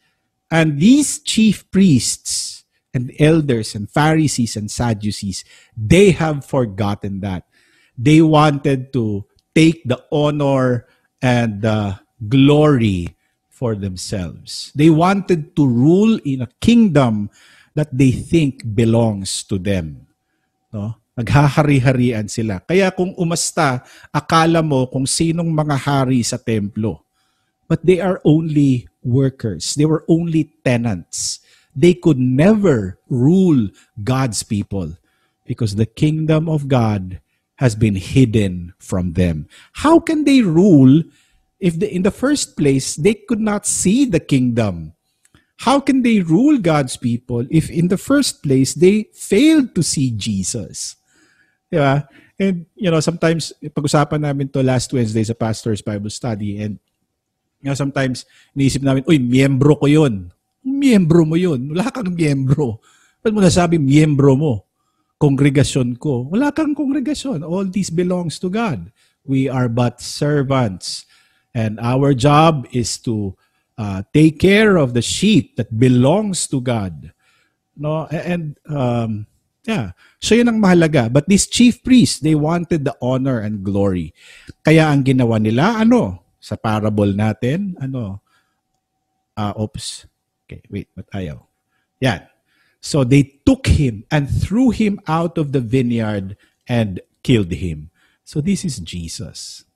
And these chief priests and elders and Pharisees and Sadducees, they have forgotten that. They wanted to take the honor and the glory for themselves. They wanted to rule in a kingdom that they think belongs to them. No? Naghahari-harian sila. Kaya kung umasta, akala mo kung sinong mga hari sa templo. But they are only workers. They were only tenants. They could never rule God's people because the kingdom of God has been hidden from them. How can they rule if the, in the first place they could not see the kingdom? How can they rule God's people if in the first place they failed to see Jesus? Di ba? And, you know, sometimes, pag-usapan namin to last Wednesday sa Pastor's Bible Study and, you know, sometimes, iniisip namin, uy, miyembro ko yun. Miyembro mo yun. Wala kang miyembro. Ba't mo nasabi, miyembro mo? Kongregasyon ko. Wala kang kongregasyon. All this belongs to God. We are but servants. And our job is to uh, take care of the sheep that belongs to God. No, and um, Yeah. So yun ang mahalaga. But these chief priests, they wanted the honor and glory. Kaya ang ginawa nila, ano? Sa parable natin, ano? Uh, oops. Okay, wait, but ayaw. Yan. So they took him and threw him out of the vineyard and killed him. So this is Jesus.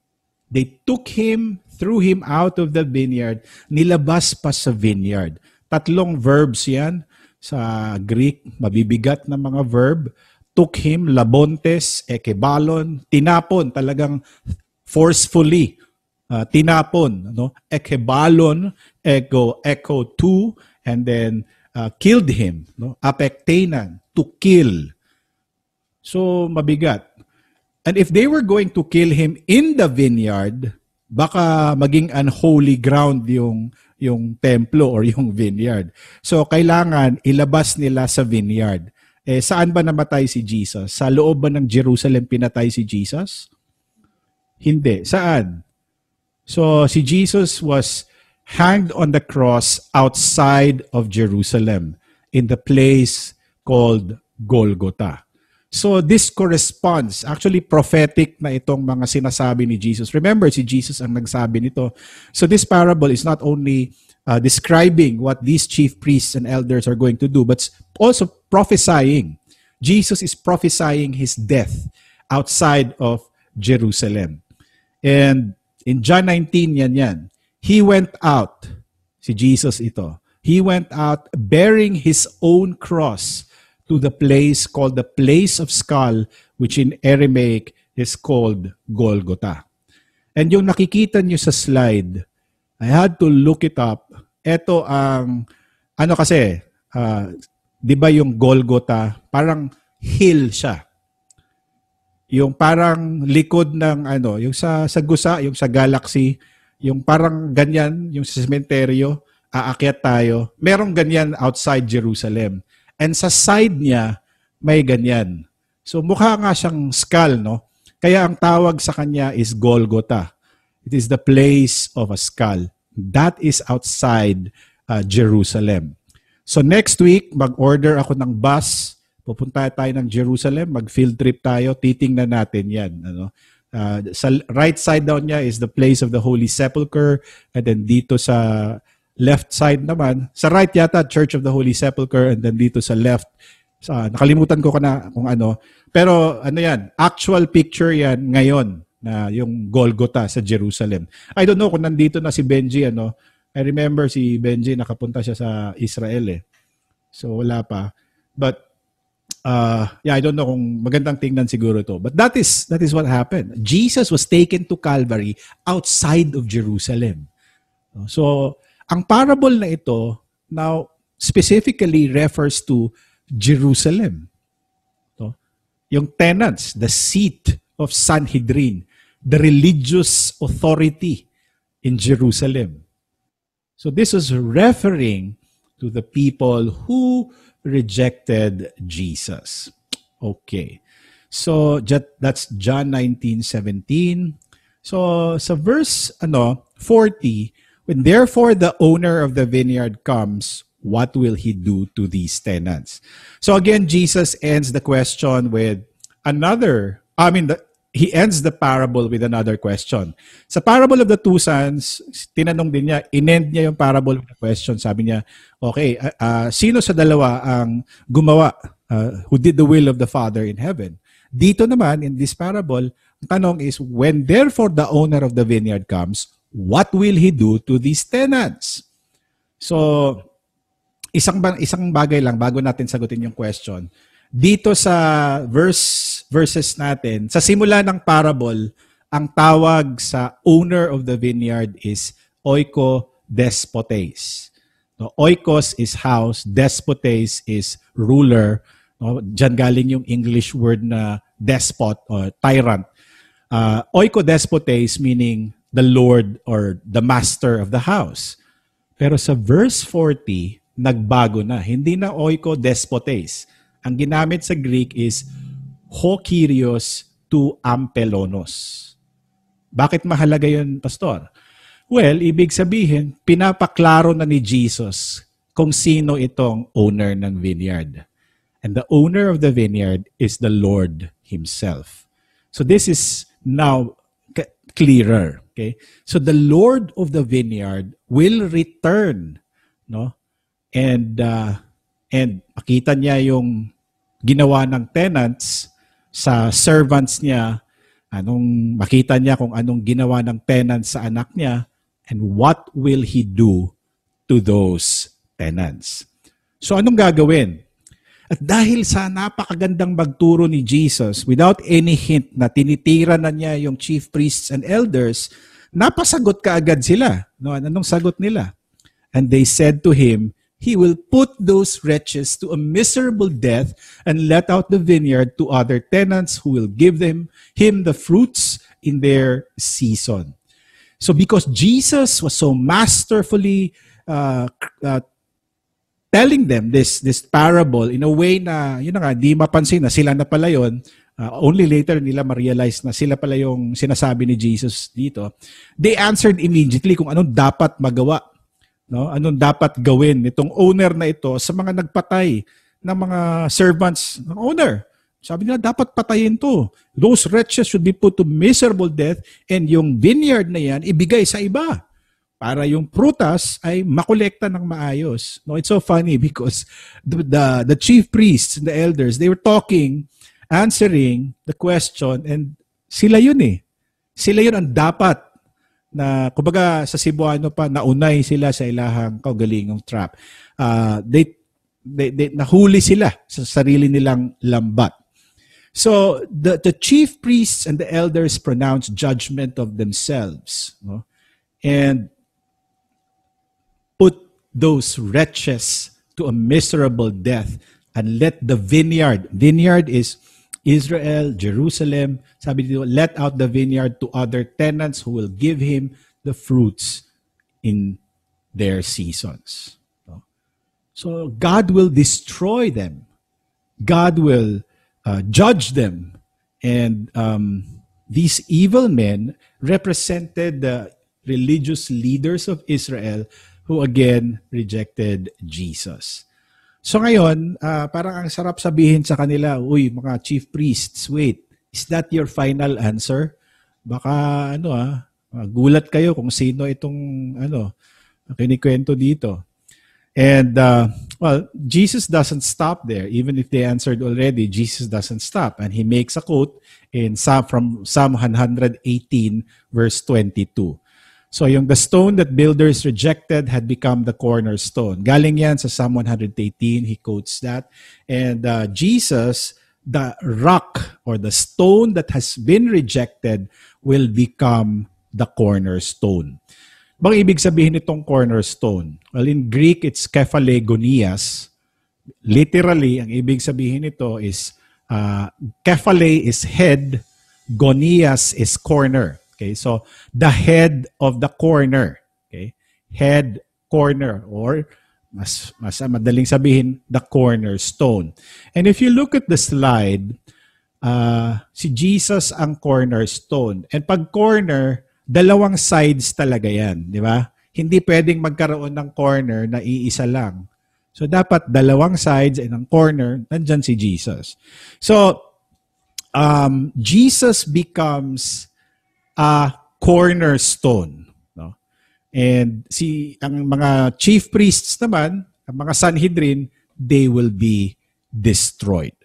They took him, threw him out of the vineyard, nilabas pa sa vineyard. Tatlong verbs yan sa Greek, mabibigat na mga verb. Took him, labontes, ekebalon, tinapon, talagang forcefully uh, tinapon, no? Ekebalon, echo, echo two, and then uh, killed him, no? Apektenan, to kill. So mabigat. And if they were going to kill him in the vineyard, baka maging unholy ground yung yung templo or yung vineyard. So kailangan ilabas nila sa vineyard. Eh saan ba namatay si Jesus? Sa loob ba ng Jerusalem pinatay si Jesus? Hindi. Saan? So si Jesus was hanged on the cross outside of Jerusalem in the place called Golgotha. So this corresponds, actually prophetic na itong mga sinasabi ni Jesus. Remember, si Jesus ang nagsabi nito. So this parable is not only uh, describing what these chief priests and elders are going to do, but also prophesying. Jesus is prophesying his death outside of Jerusalem. And in John 19, yan yan. He went out, si Jesus ito, he went out bearing his own cross to the place called the place of skull, which in Aramaic is called Golgotha. And yung nakikita nyo sa slide, I had to look it up. Ito ang, ano kasi, uh, di ba yung Golgotha, parang hill siya. Yung parang likod ng ano, yung sa, sa gusa, yung sa galaxy, yung parang ganyan, yung sa sementeryo, aakyat tayo. Merong ganyan outside Jerusalem. And sa side niya, may ganyan. So mukha nga siyang skull, no? Kaya ang tawag sa kanya is Golgotha. It is the place of a skull. That is outside uh, Jerusalem. So next week, mag-order ako ng bus. Pupunta tayo ng Jerusalem, mag-field trip tayo, titingnan natin yan. Ano? Uh, sa right side down niya is the place of the Holy Sepulchre. And then dito sa left side naman, sa right yata, Church of the Holy Sepulchre, and then dito sa left, sa, nakalimutan ko na kung ano. Pero ano yan, actual picture yan ngayon na yung Golgotha sa Jerusalem. I don't know kung nandito na si Benji, ano. I remember si Benji, nakapunta siya sa Israel eh. So wala pa. But uh, yeah, I don't know kung magandang tingnan siguro to. But that is that is what happened. Jesus was taken to Calvary outside of Jerusalem. So ang parable na ito now specifically refers to Jerusalem. No? Yung tenants, the seat of Sanhedrin, the religious authority in Jerusalem. So this is referring to the people who rejected Jesus. Okay. So that's John 19:17. So sa verse ano 40 When therefore the owner of the vineyard comes, what will he do to these tenants? So again, Jesus ends the question with another, I mean, the, he ends the parable with another question. Sa parable of the two sons, tinanong din niya, inend niya yung parable with the question. Sabi niya, okay, uh, uh, sino sa dalawa ang gumawa, uh, who did the will of the Father in heaven? Dito naman, in this parable, ang tanong is, when therefore the owner of the vineyard comes, what will he do to these tenants? So, isang isang bagay lang bago natin sagutin yung question. Dito sa verse verses natin, sa simula ng parable, ang tawag sa owner of the vineyard is oiko despotes. No, oikos is house, despotes is ruler. No, diyan galing yung English word na despot or tyrant. Uh, oiko despotes meaning the Lord or the master of the house. Pero sa verse 40, nagbago na. Hindi na oiko despotes. Ang ginamit sa Greek is ho kyrios to ampelonos. Bakit mahalaga yun, Pastor? Well, ibig sabihin, pinapaklaro na ni Jesus kung sino itong owner ng vineyard. And the owner of the vineyard is the Lord Himself. So this is now clearer. Okay? So the Lord of the vineyard will return, no? And uh, and makita niya yung ginawa ng tenants sa servants niya Anong makita niya kung anong ginawa ng tenants sa anak niya and what will he do to those tenants. So anong gagawin? At dahil sa napakagandang magturo ni Jesus, without any hint na tinitira na niya yung chief priests and elders, napasagot kaagad sila. No, anong sagot nila? And they said to him, He will put those wretches to a miserable death and let out the vineyard to other tenants who will give them him the fruits in their season. So because Jesus was so masterfully uh, uh, telling them this this parable in a way na yun na nga di mapansin na sila na pala yon uh, only later nila ma-realize na sila pala yung sinasabi ni Jesus dito. They answered immediately kung anong dapat magawa no? Anong dapat gawin nitong owner na ito sa mga nagpatay ng mga servants ng owner. Sabi nila dapat patayin to. Those wretches should be put to miserable death and yung vineyard na yan ibigay sa iba para yung prutas ay makolekta ng maayos. No, it's so funny [laughs] because the, the the chief priests and the elders, they were talking, answering the question and sila yun eh. Sila yun ang dapat na kumbaga sa Cebuano pa naunay sila sa ilahang kaugalingong trap. Uh, they, they, they nahuli sila sa sarili nilang lambat. So the the chief priests and the elders pronounced judgment of themselves, no? And those wretches to a miserable death and let the vineyard, vineyard is Israel, Jerusalem, sabi dito, let out the vineyard to other tenants who will give him the fruits in their seasons. So God will destroy them. God will uh, judge them. And um, these evil men represented the religious leaders of Israel who again rejected Jesus. So ngayon, uh, parang ang sarap sabihin sa kanila, uy, mga chief priests, wait, is that your final answer? Baka ano ah, gulat kayo kung sino itong ano, kinikwento dito. And uh, well, Jesus doesn't stop there. Even if they answered already, Jesus doesn't stop. And he makes a quote in Psalm, from Psalm 118 verse 22. So yung the stone that builders rejected had become the cornerstone. Galing yan sa Psalm 118, he quotes that. And uh, Jesus, the rock or the stone that has been rejected will become the cornerstone. Bang ibig sabihin itong cornerstone? Well, in Greek, it's kephalegonias. Literally, ang ibig sabihin nito is uh, kephale is head, gonias is corner. Okay, so the head of the corner, okay? Head corner or mas mas madaling sabihin the cornerstone. And if you look at the slide, uh, si Jesus ang cornerstone. And pag corner, dalawang sides talaga 'yan, di ba? Hindi pwedeng magkaroon ng corner na iisa lang. So dapat dalawang sides and ang corner, nandyan si Jesus. So um, Jesus becomes a cornerstone. No? And si ang mga chief priests naman, ang mga Sanhedrin, they will be destroyed.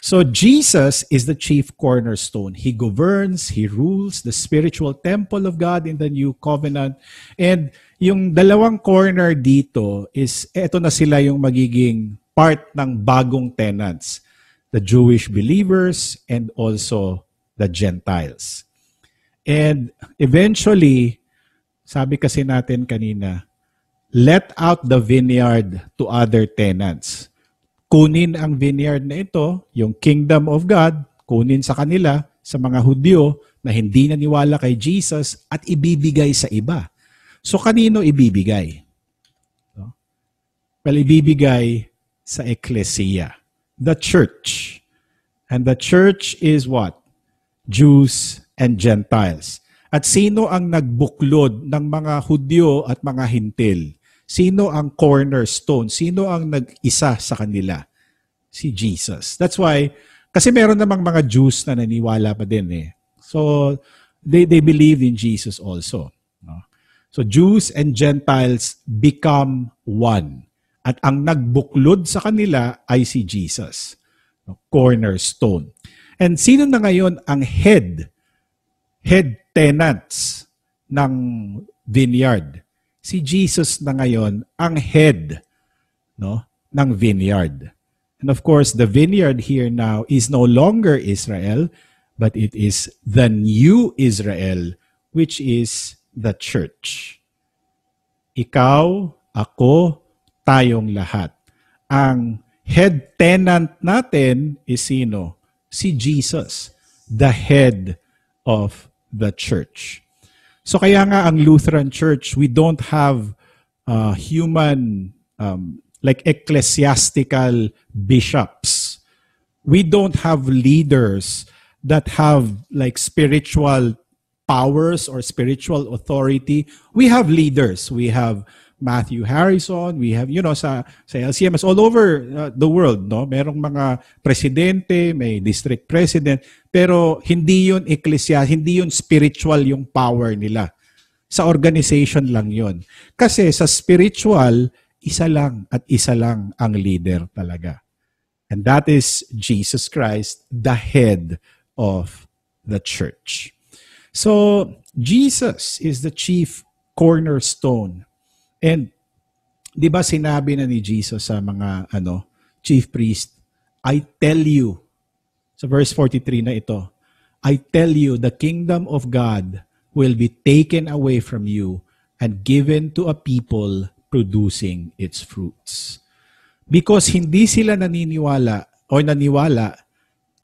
So Jesus is the chief cornerstone. He governs, he rules the spiritual temple of God in the new covenant. And yung dalawang corner dito is eto na sila yung magiging part ng bagong tenants, the Jewish believers and also the Gentiles. And eventually, sabi kasi natin kanina, let out the vineyard to other tenants. Kunin ang vineyard na ito, yung kingdom of God, kunin sa kanila, sa mga Hudyo na hindi naniwala kay Jesus at ibibigay sa iba. So kanino ibibigay? Well, ibibigay sa ecclesia, the church. And the church is what? Jews and Gentiles. At sino ang nagbuklod ng mga Hudyo at mga Hintil? Sino ang cornerstone? Sino ang nag-isa sa kanila? Si Jesus. That's why, kasi meron namang mga Jews na naniwala pa din eh. So, they, they believe in Jesus also. No? So, Jews and Gentiles become one. At ang nagbuklod sa kanila ay si Jesus. No? Cornerstone. And sino na ngayon ang head head tenants ng vineyard. Si Jesus na ngayon ang head no ng vineyard. And of course, the vineyard here now is no longer Israel, but it is the new Israel, which is the church. Ikaw, ako, tayong lahat. Ang head tenant natin is sino? Si Jesus, the head of the church. So kaya nga ang Lutheran Church, we don't have uh, human um, like ecclesiastical bishops. We don't have leaders that have like spiritual powers or spiritual authority. We have leaders. We have Matthew Harrison, we have, you know, sa, sa LCMS, all over uh, the world, no? Merong mga presidente, may district president, pero hindi yun ecclesia, hindi yun spiritual yung power nila. Sa organization lang yun. Kasi sa spiritual, isa lang at isa lang ang leader talaga. And that is Jesus Christ, the head of the church. So, Jesus is the chief cornerstone. And 'di ba sinabi na ni Jesus sa mga ano, chief priest, I tell you. Sa verse 43 na ito, I tell you the kingdom of God will be taken away from you and given to a people producing its fruits. Because hindi sila naniniwala o naniwala,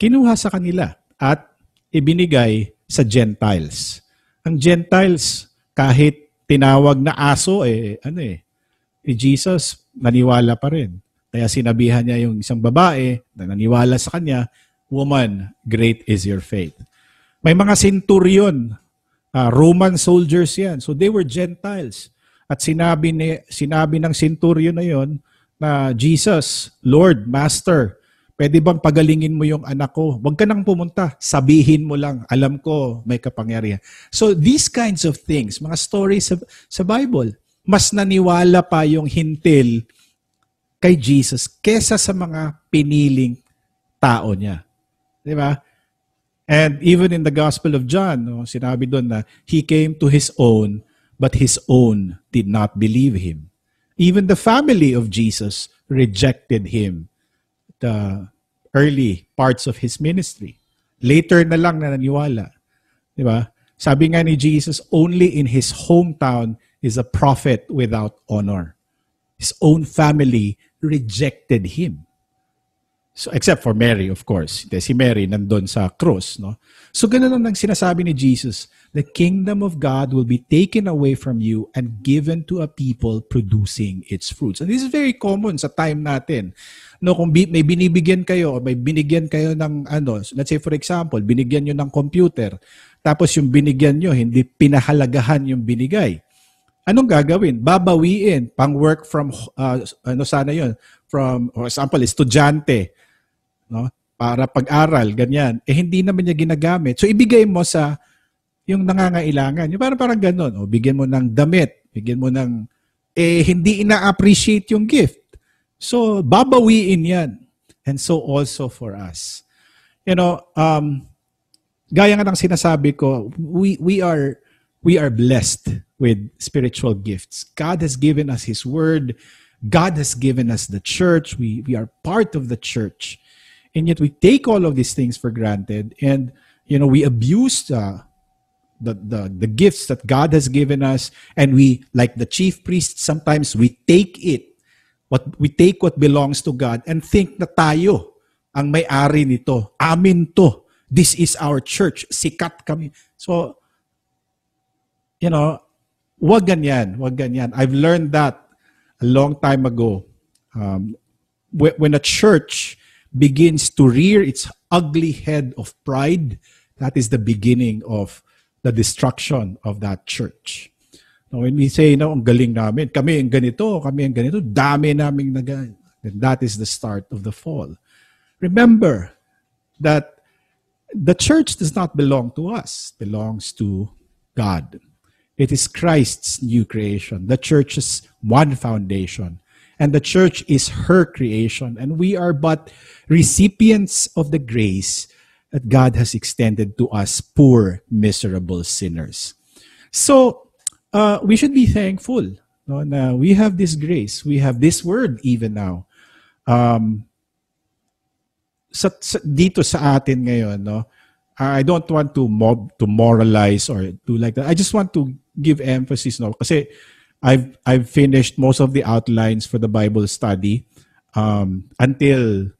kinuha sa kanila at ibinigay sa Gentiles. Ang Gentiles, kahit tinawag na aso, eh, ano eh, ni Jesus, naniwala pa rin. Kaya sinabihan niya yung isang babae na naniwala sa kanya, Woman, great is your faith. May mga centurion, uh, Roman soldiers yan. So they were Gentiles. At sinabi, ni, sinabi ng centurion na yon na Jesus, Lord, Master, pwede bang pagalingin mo yung anak ko? Huwag ka nang pumunta. Sabihin mo lang, alam ko may kapangyarihan. So these kinds of things, mga stories sa, sa Bible, mas naniwala pa yung hintil kay Jesus kesa sa mga piniling tao niya. Di ba? And even in the Gospel of John, no, sinabi doon na he came to his own, but his own did not believe him. Even the family of Jesus rejected him the early parts of his ministry. Later na lang na naniwala. Di ba? Sabi nga ni Jesus, only in his hometown is a prophet without honor. His own family rejected him. So, except for Mary, of course. Si Mary nandun sa cross. No? So, ganun lang ang sinasabi ni Jesus. The kingdom of God will be taken away from you and given to a people producing its fruits. And this is very common sa time natin. No, kung may binibigyan kayo, may binigyan kayo ng ano, let's say for example, binigyan nyo ng computer, tapos yung binigyan nyo, hindi pinahalagahan yung binigay. Anong gagawin? Babawiin, pang work from, uh, ano sana yon from, for example, estudyante no? Para pag-aral, ganyan. Eh hindi naman niya ginagamit. So ibigay mo sa yung nangangailangan. Yung parang parang ganun. O bigyan mo ng damit, bigyan mo ng eh hindi ina-appreciate yung gift. So babawiin 'yan. And so also for us. You know, um gaya nga ng sinasabi ko, we we are we are blessed with spiritual gifts. God has given us his word. God has given us the church. We we are part of the church and yet we take all of these things for granted and you know we abuse uh, the, the the gifts that god has given us. And we like the chief priest sometimes we take it what we take what belongs to god and think na tayo ang may-ari nito. Amin to. This is our church. Sikat kami. So you know wag ganyan wag ganyan. I've learned that a long time ago. Um, when a church begins to rear its ugly head of pride, that is the beginning of the destruction of that church. Now, when we say, no, ang galing namin, kami ang ganito, kami ang ganito, dami naming nag then that is the start of the fall. Remember that the church does not belong to us, it belongs to God. It is Christ's new creation. The church's one foundation and the church is her creation and we are but recipients of the grace that God has extended to us poor, miserable sinners. So, uh, we should be thankful no, na we have this grace. We have this word even now. Um, sa, sa, dito sa atin ngayon, no, I don't want to mob to moralize or do like that. I just want to give emphasis no kasi I've I've finished most of the outlines for the Bible study um, until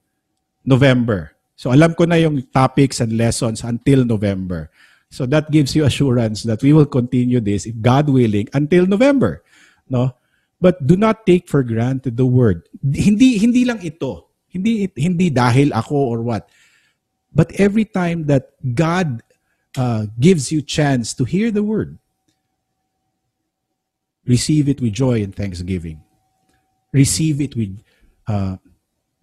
November. So alam ko na yung topics and lessons until November. So that gives you assurance that we will continue this if God willing until November, no? But do not take for granted the word. Hindi hindi lang ito. Hindi hindi dahil ako or what. But every time that God uh, gives you chance to hear the word, receive it with joy and thanksgiving. Receive it with uh,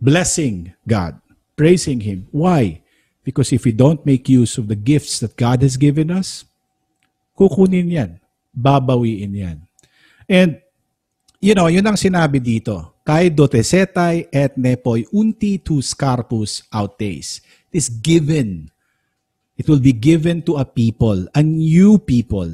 blessing God, praising Him. Why? Because if we don't make use of the gifts that God has given us, kukunin yan. Babawiin yan. And, you know, yun ang sinabi dito. Kai dotesetai et nepoi unti tus carpus autes. It is given. It will be given to a people, a new people.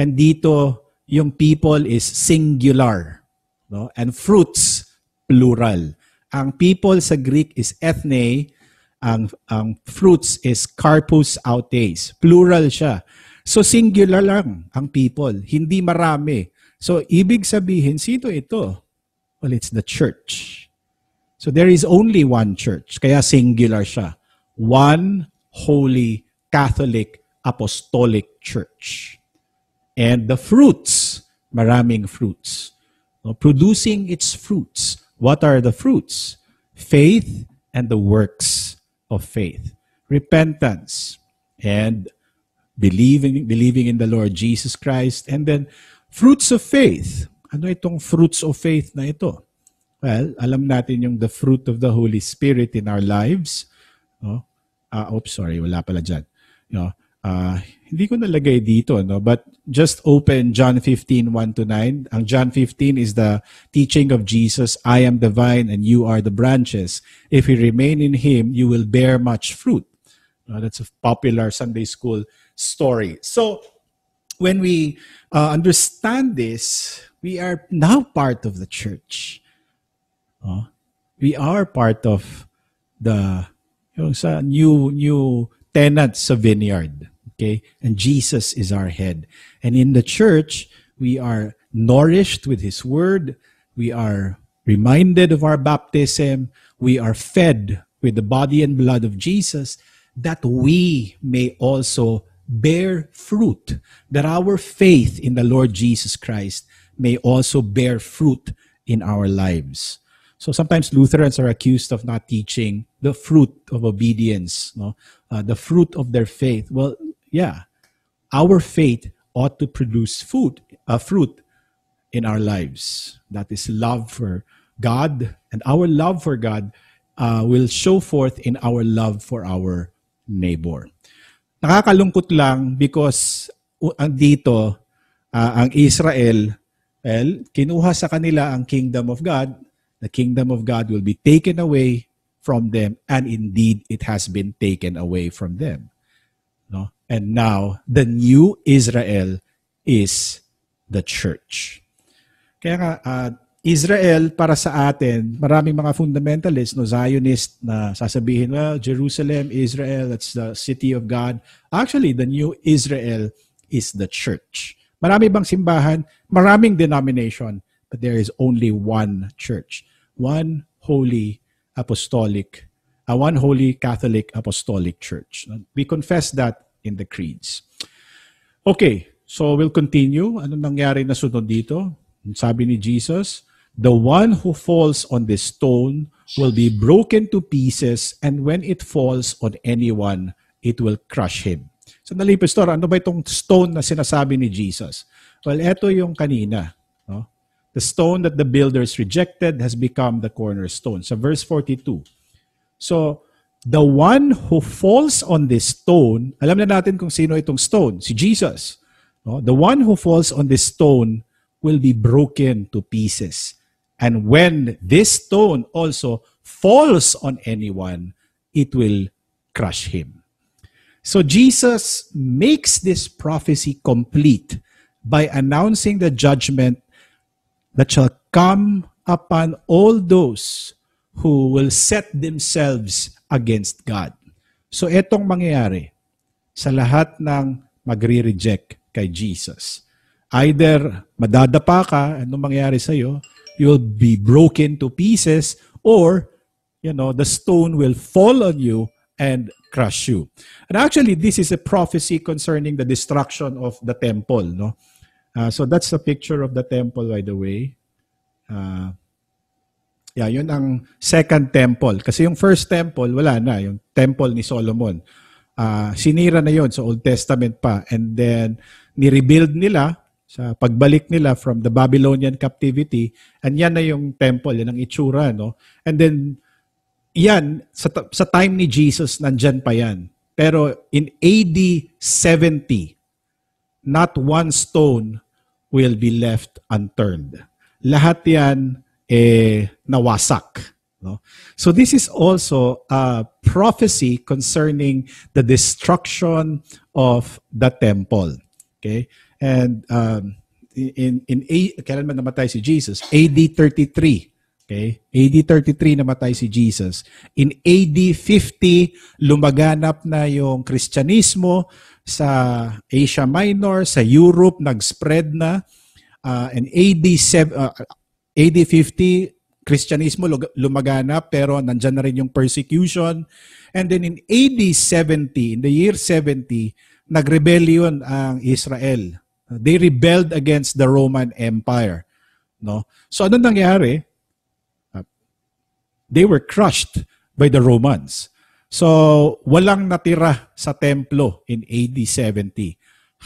And dito, yung people is singular. No? And fruits, plural. Ang people sa Greek is ethne, ang, ang fruits is carpus autes. Plural siya. So singular lang ang people, hindi marami. So ibig sabihin, sino ito? Well, it's the church. So there is only one church, kaya singular siya. One holy Catholic Apostolic Church. And the fruits, maraming fruits. No, producing its fruits. What are the fruits? Faith and the works of faith. Repentance and believing believing in the Lord Jesus Christ and then fruits of faith. Ano itong fruits of faith na ito? Well, alam natin yung the fruit of the Holy Spirit in our lives. No? Uh, oops, sorry, wala pala dyan. No? Uh, hindi ko nalagay dito, no? but just open John 15, 1 to 9. Ang John 15 is the teaching of Jesus, I am the vine and you are the branches. If you remain in Him, you will bear much fruit. No, that's a popular Sunday school story. So, when we uh, understand this, we are now part of the church. Oh, we are part of the yung sa new new tenants sa vineyard. Okay? And Jesus is our head. And in the church, we are nourished with His Word. We are reminded of our baptism. We are fed with the body and blood of Jesus that we may also bear fruit, that our faith in the Lord Jesus Christ may also bear fruit in our lives. So sometimes Lutherans are accused of not teaching the fruit of obedience, no? Uh, the fruit of their faith. Well, yeah, our faith ought to produce food, uh, fruit in our lives. That is love for God, and our love for God uh, will show forth in our love for our neighbor. Nakakalungkot lang because uh, dito, uh, ang Israel, well, kinuha sa kanila ang kingdom of God. The kingdom of God will be taken away from them, and indeed it has been taken away from them. No? And now, the new Israel is the church. Kaya nga, uh, Israel para sa atin, maraming mga fundamentalists, no, Zionist na sasabihin, well, Jerusalem, Israel, that's the city of God. Actually, the new Israel is the church. Marami bang simbahan? Maraming denomination, but there is only one church. One holy apostolic, uh, one holy Catholic apostolic church. We confess that in the creeds. Okay, so we'll continue. Ano nangyari na sunod dito? Sabi ni Jesus, The one who falls on this stone will be broken to pieces and when it falls on anyone, it will crush him. Sandali, Pastor, ano ba itong stone na sinasabi ni Jesus? Well, ito yung kanina. No? The stone that the builders rejected has become the cornerstone. Sa verse 42. So, the one who falls on this stone, alam na natin kung sino itong stone, si Jesus. No? The one who falls on this stone will be broken to pieces. And when this stone also falls on anyone, it will crush him. So Jesus makes this prophecy complete by announcing the judgment that shall come upon all those who will set themselves against God. So etong mangyayari sa lahat ng magre-reject kay Jesus. Either madadapa ka, anong mangyayari sa iyo? You'll be broken to pieces or you know, the stone will fall on you and crush you. And actually, this is a prophecy concerning the destruction of the temple. No, uh, so that's a picture of the temple, by the way. Uh, yeah, yun ang second temple. Kasi yung first temple, wala na. Yung temple ni Solomon. Uh, sinira na yon sa Old Testament pa. And then, ni-rebuild nila sa pagbalik nila from the Babylonian captivity. And yan na yung temple, yan ang itsura. No? And then, yan, sa, sa time ni Jesus, nandyan pa yan. Pero in AD 70, not one stone will be left unturned. Lahat yan eh, nawasak. No? So this is also a prophecy concerning the destruction of the temple. Okay? And um, in, in, in kailan man namatay si Jesus? AD 33. Okay? AD 33 namatay si Jesus. In AD 50, lumaganap na yung Kristyanismo sa Asia Minor, sa Europe, nag-spread na. Uh, and AD, 7, uh, AD 50, Kristyanismo lumaganap pero nandyan na rin yung persecution. And then in AD 70, in the year 70, nagrebellion ang Israel. They rebelled against the Roman Empire. No? So ano nangyari? they were crushed by the Romans. So, walang natira sa templo in AD 70.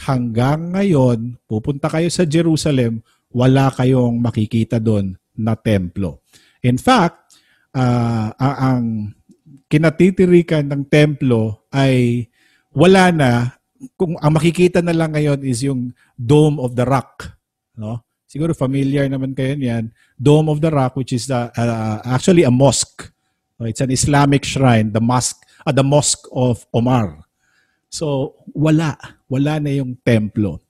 Hanggang ngayon, pupunta kayo sa Jerusalem, wala kayong makikita doon na templo. In fact, uh, ang kinatitirikan ng templo ay wala na kung ang makikita na lang ngayon is yung Dome of the Rock, no? Siguro familiar naman kayo niyan. Dome of the Rock, which is the, uh, actually a mosque. It's an Islamic shrine, the mosque, uh, the mosque of Omar. So, wala. Wala na yung templo.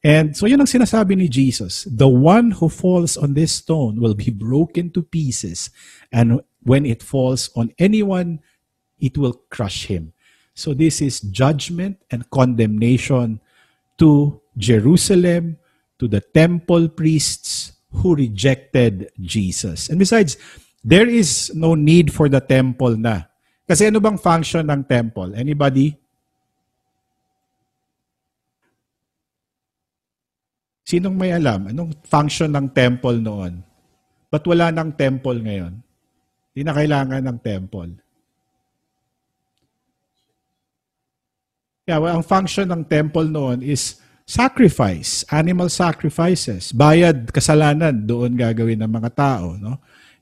And so yun ang sinasabi ni Jesus. The one who falls on this stone will be broken to pieces. And when it falls on anyone, it will crush him. So this is judgment and condemnation to Jerusalem, to the temple priests who rejected Jesus. And besides, there is no need for the temple na. Kasi ano bang function ng temple? Anybody? Sinong may alam? Anong function ng temple noon? Ba't wala ng temple ngayon? Hindi na kailangan ng temple. Yeah, well, ang function ng temple noon is sacrifice, animal sacrifices, bayad kasalanan doon gagawin ng mga tao, no?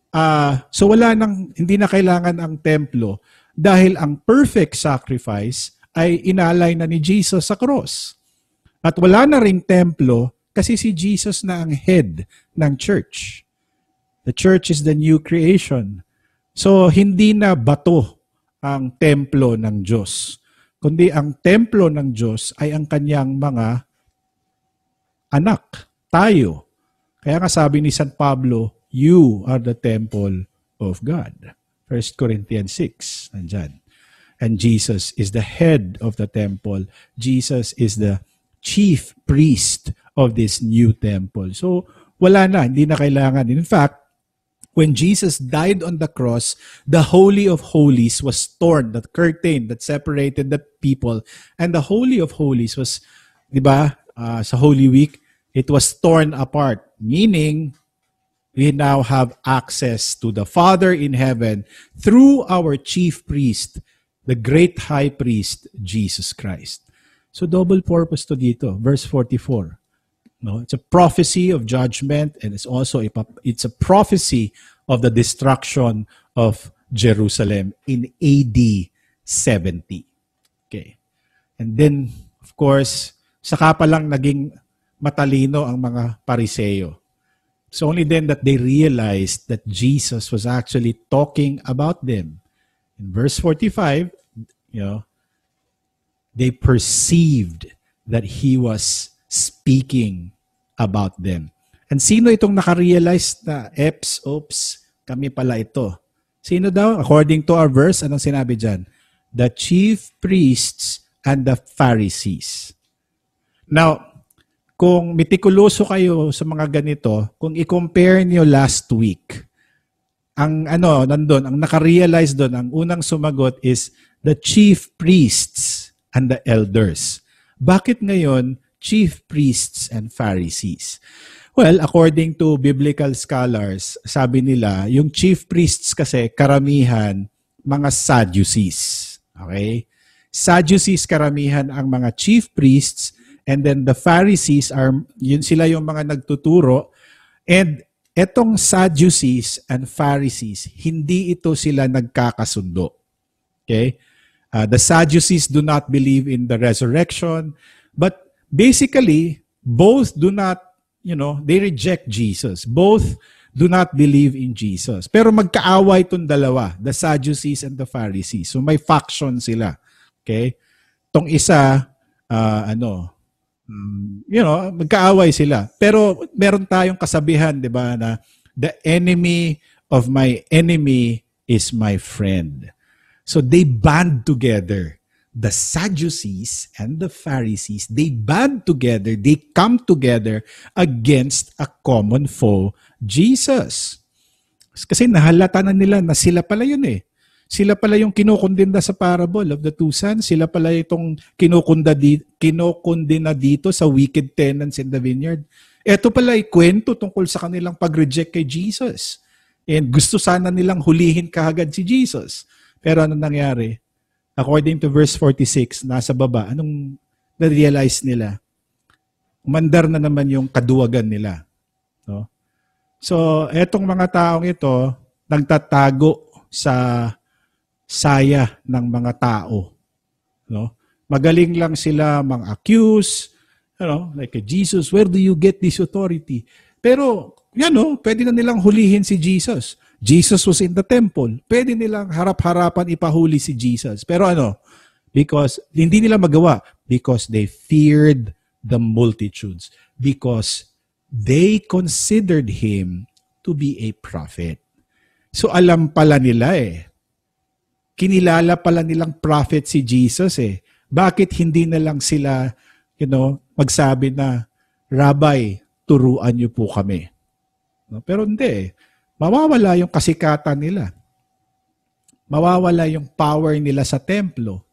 Uh, so wala nang hindi na kailangan ang templo dahil ang perfect sacrifice ay inalay na ni Jesus sa cross. At wala na ring templo kasi si Jesus na ang head ng church. The church is the new creation. So hindi na bato ang templo ng Diyos, kundi ang templo ng Diyos ay ang kanyang mga anak, tayo. Kaya nga sabi ni San Pablo, you are the temple of God. 1 Corinthians 6, nandyan. And Jesus is the head of the temple. Jesus is the chief priest of this new temple. So, wala na, hindi na kailangan. In fact, when Jesus died on the cross, the Holy of Holies was torn, that curtain that separated the people. And the Holy of Holies was, di ba, uh, sa Holy Week, it was torn apart, meaning we now have access to the Father in heaven through our chief priest, the great high priest, Jesus Christ. So double purpose to dito, verse 44. No, it's a prophecy of judgment and it's also a, it's a prophecy of the destruction of Jerusalem in AD 70. Okay. And then, of course, saka pa lang naging matalino ang mga pariseyo. It's only then that they realized that Jesus was actually talking about them. In verse 45, you know, they perceived that he was speaking about them. And sino itong nakarealize na, eps, oops, kami pala ito. Sino daw? According to our verse, anong sinabi dyan? The chief priests and the Pharisees. Now, kung mitikuloso kayo sa mga ganito, kung i-compare niyo last week, ang ano, nandun, ang nakarealize doon, ang unang sumagot is the chief priests and the elders. Bakit ngayon chief priests and Pharisees? Well, according to biblical scholars, sabi nila, yung chief priests kasi karamihan mga Sadducees. Okay? Sadducees karamihan ang mga chief priests and then the Pharisees are yun sila yung mga nagtuturo and etong Sadducees and Pharisees, hindi ito sila nagkakasundo. Okay? Uh, the Sadducees do not believe in the resurrection, but basically both do not you know, they reject Jesus. Both do not believe in Jesus. Pero magkaaway itong dalawa, the Sadducees and the Pharisees. So may faction sila. Okay? Tong isa, uh, ano, um, you know, magkaaway sila. Pero meron tayong kasabihan, di ba, na the enemy of my enemy is my friend. So they band together the Sadducees and the Pharisees, they band together, they come together against a common foe, Jesus. Kasi nahalata na nila na sila pala yun eh. Sila pala yung kinukundina sa parable of the two sons. Sila pala itong kinukunda di, kinukundina dito sa wicked tenants in the vineyard. Ito pala ay kwento tungkol sa kanilang pag-reject kay Jesus. And gusto sana nilang hulihin kahagad si Jesus. Pero ano nangyari? according to verse 46, nasa baba, anong na-realize nila? Umandar na naman yung kaduwagan nila. No? So, etong mga taong ito, nagtatago sa saya ng mga tao. No? Magaling lang sila mang-accuse, you know, like Jesus, where do you get this authority? Pero, yan no, pwede na nilang hulihin si Jesus. Jesus was in the temple. Pwede nilang harap-harapan ipahuli si Jesus. Pero ano? Because hindi nila magawa. Because they feared the multitudes. Because they considered him to be a prophet. So alam pala nila eh. Kinilala pala nilang prophet si Jesus eh. Bakit hindi na lang sila, you know, magsabi na, Rabbi, turuan niyo po kami. No? Pero hindi eh mawawala yung kasikatan nila. Mawawala yung power nila sa templo.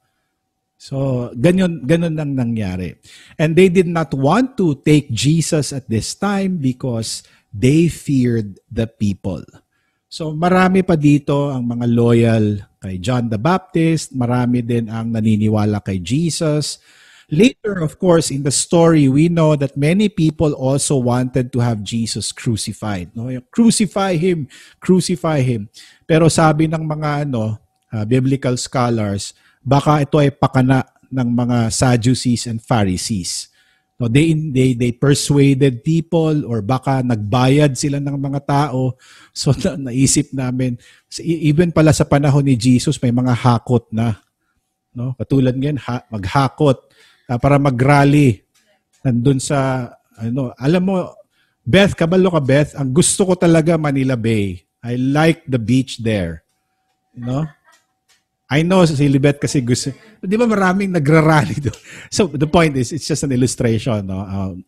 So, ganyan, ganun nang nangyari. And they did not want to take Jesus at this time because they feared the people. So, marami pa dito ang mga loyal kay John the Baptist, marami din ang naniniwala kay Jesus, Later, of course, in the story, we know that many people also wanted to have Jesus crucified. No? Crucify him, crucify him. Pero sabi ng mga ano, uh, biblical scholars, baka ito ay pakana ng mga Sadducees and Pharisees. No, they, they, they persuaded people or baka nagbayad sila ng mga tao. [laughs] So na, naisip namin, even pala sa panahon ni Jesus, may mga hakot na. No? Katulad ngayon, ha, maghakot uh, para mag-rally nandun sa ano, alam mo Beth, kabalo ka Beth, ang gusto ko talaga Manila Bay. I like the beach there. You know? I know si Libet kasi gusto, di ba maraming nagra-rally doon. [laughs] So the point is, it's just an illustration. No? Um,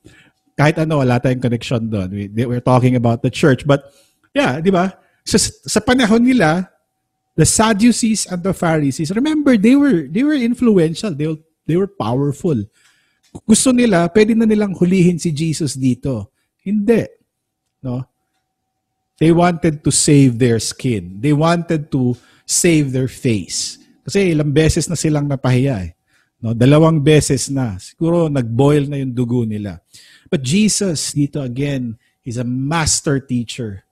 kahit ano, wala tayong connection doon. We, we're talking about the church. But yeah, di ba? So, sa panahon nila, the Sadducees and the Pharisees, remember, they were they were influential. They They were powerful. Gusto nila, pwede na nilang hulihin si Jesus dito. Hindi. No? They wanted to save their skin. They wanted to save their face. Kasi ilang beses na silang napahiya eh. No, dalawang beses na. Siguro nag-boil na yung dugo nila. But Jesus dito again is a master teacher.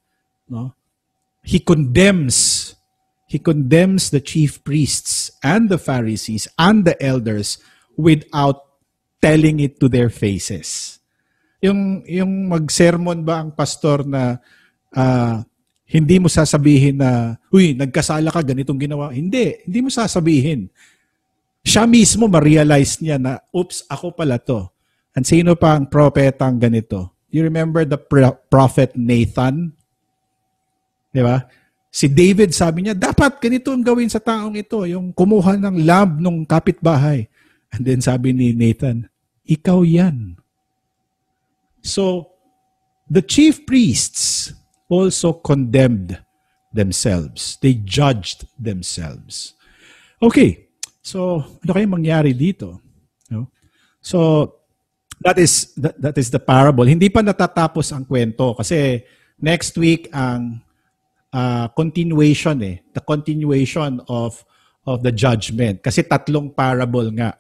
No? He condemns he condemns the chief priests and the Pharisees and the elders without telling it to their faces. Yung, yung mag-sermon ba ang pastor na uh, hindi mo sasabihin na, huy, nagkasala ka, ganitong ginawa. Hindi, hindi mo sasabihin. Siya mismo ma-realize niya na, oops, ako pala to. And sino pa ang propetang ganito? You remember the prophet Nathan? Di ba? Si David sabi niya, dapat ganito ang gawin sa taong ito, yung kumuha ng lamb ng kapitbahay. And then sabi ni Nathan, ikaw yan. So, the chief priests also condemned themselves. They judged themselves. Okay, so ano kayong mangyari dito? No? So, that is that, that is the parable. Hindi pa natatapos ang kwento kasi next week ang uh, continuation eh, the continuation of of the judgment kasi tatlong parable nga.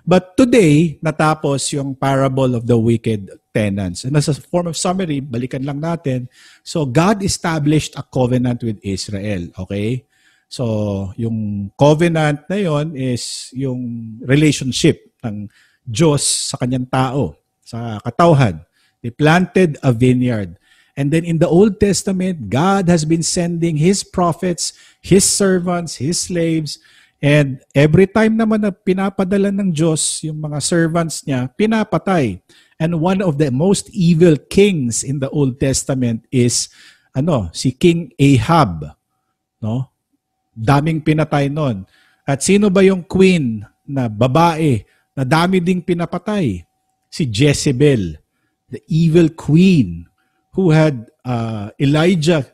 But today, natapos yung parable of the wicked tenants. And as a form of summary, balikan lang natin. So God established a covenant with Israel, okay? So yung covenant na yon is yung relationship ng Diyos sa kanyang tao, sa katauhan. They planted a vineyard. And then in the Old Testament, God has been sending His prophets, His servants, His slaves, and every time naman na pinapadala ng Diyos yung mga servants niya, pinapatay. And one of the most evil kings in the Old Testament is ano, si King Ahab, no? Daming pinatay noon. At sino ba yung queen na babae na dami ding pinapatay? Si Jezebel, the evil queen who had uh, Elijah,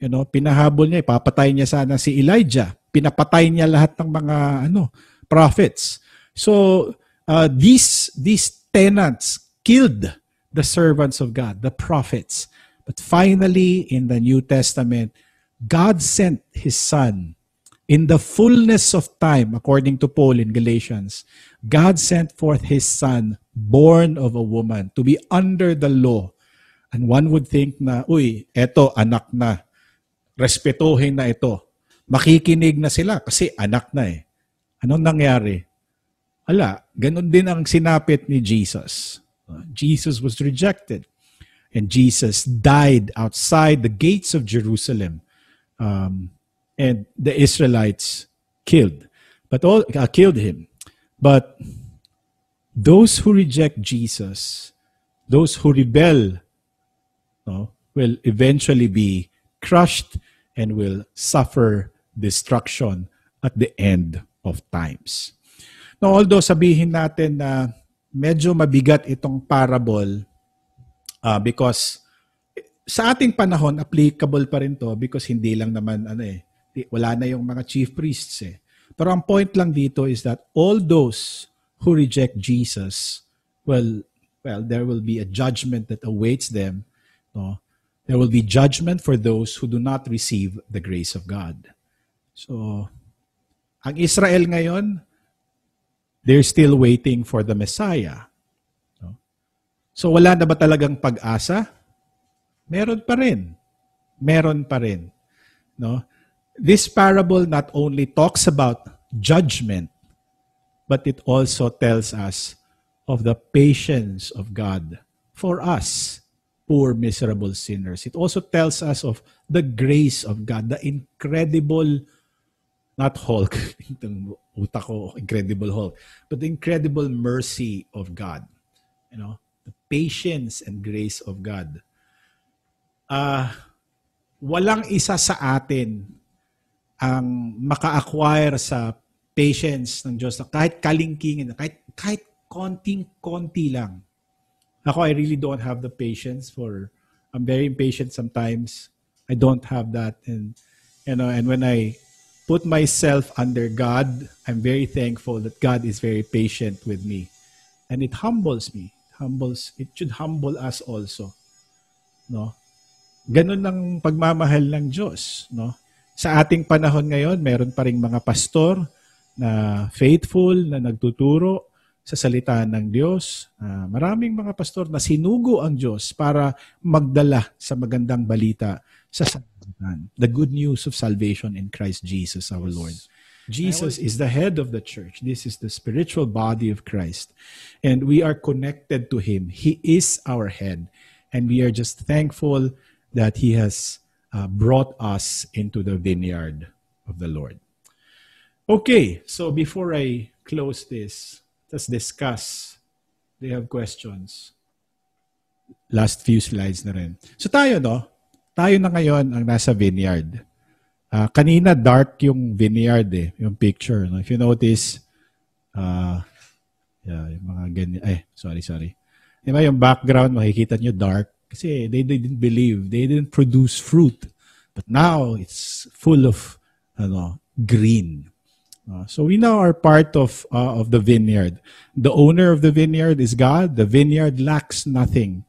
you know, pinahabol niya, ipapatay niya sana si Elijah. Pinapatay niya lahat ng mga ano, prophets. So, uh, these these tenants killed the servants of God, the prophets. But finally, in the New Testament, God sent His Son in the fullness of time, according to Paul in Galatians. God sent forth His Son, born of a woman, to be under the law, And one would think na, uy, eto, anak na. Respetuhin na ito. Makikinig na sila kasi anak na eh. Anong nangyari? Ala, ganun din ang sinapit ni Jesus. Jesus was rejected. And Jesus died outside the gates of Jerusalem. Um, and the Israelites killed. But all uh, killed him. But those who reject Jesus, those who rebel no, will eventually be crushed and will suffer destruction at the end of times. Now, although sabihin natin na medyo mabigat itong parable uh, because sa ating panahon, applicable pa rin to because hindi lang naman ano eh, wala na yung mga chief priests eh. Pero ang point lang dito is that all those who reject Jesus, well, well, there will be a judgment that awaits them no, there will be judgment for those who do not receive the grace of God. So, ang Israel ngayon, they're still waiting for the Messiah. No? So, wala na ba talagang pag-asa? Meron pa rin. Meron pa rin. No? This parable not only talks about judgment, but it also tells us of the patience of God for us poor, miserable sinners. It also tells us of the grace of God, the incredible, not Hulk, [laughs] utak ko, incredible Hulk, but the incredible mercy of God. You know, the patience and grace of God. Uh, walang isa sa atin ang maka-acquire sa patience ng Diyos na kahit kalingkingin, kahit, kahit konting-konti lang Ako, I really don't have the patience for, I'm very impatient sometimes. I don't have that. And, you know, and when I put myself under God, I'm very thankful that God is very patient with me. And it humbles me. humbles, it should humble us also. No? Ganun ang pagmamahal ng Diyos. No? Sa ating panahon ngayon, meron pa ring mga pastor na faithful, na nagtuturo, sa salita ng Diyos. Uh, maraming mga pastor na sinugo ang Diyos para magdala sa magandang balita sa sanlibutan. The good news of salvation in Christ Jesus our Lord. Jesus is the head of the church. This is the spiritual body of Christ. And we are connected to Him. He is our head. And we are just thankful that He has uh, brought us into the vineyard of the Lord. Okay, so before I close this. Let's discuss. You have questions? Last few slides na rin. So tayo, no? Tayo na ngayon ang nasa vineyard. Uh, kanina dark yung vineyard eh, yung picture. No? If you notice, uh, yeah, yung mga ganyan. Eh, sorry, sorry. Di ba yung background, makikita nyo dark. Kasi they, they didn't believe. They didn't produce fruit. But now, it's full of ano, green. Uh, so we now are part of uh, of the vineyard. The owner of the vineyard is God. The vineyard lacks nothing,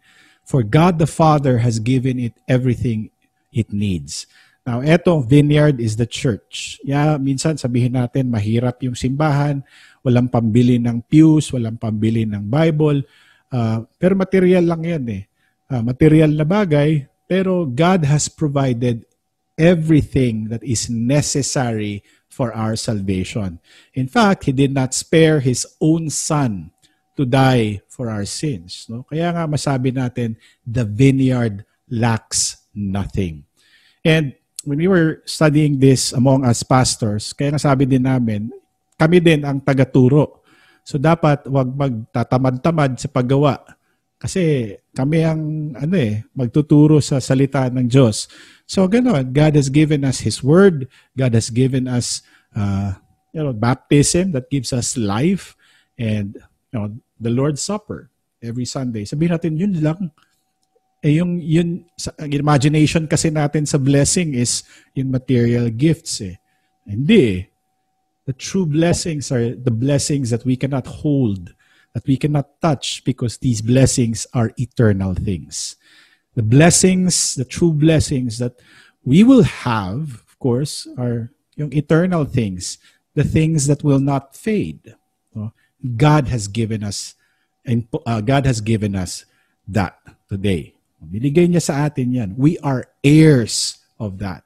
for God the Father has given it everything it needs. Now, eto, vineyard is the church. Yeah, minsan sabihin natin mahirap yung simbahan, walang pambili ng pews, walang pambili ng Bible, uh, pero material lang yan eh. Uh, material na bagay, pero God has provided everything that is necessary for our salvation. In fact, He did not spare His own Son to die for our sins. No? Kaya nga masabi natin, the vineyard lacks nothing. And when we were studying this among us pastors, kaya nga sabi din namin, kami din ang tagaturo. So dapat wag magtatamad-tamad sa paggawa. Kasi kami ang ano eh, magtuturo sa salita ng Diyos. So ganoon, God has given us His Word. God has given us uh, you know, baptism that gives us life and you know, the Lord's Supper every Sunday. Sabihin natin, yun lang. Eh yung, yun, sa, imagination kasi natin sa blessing is yung material gifts eh. Hindi eh. The true blessings are the blessings that we cannot hold, that we cannot touch because these blessings are eternal things the blessings, the true blessings that we will have, of course, are yung eternal things, the things that will not fade. God has given us and uh, God has given us that today. Binigay niya sa atin yan. We are heirs of that.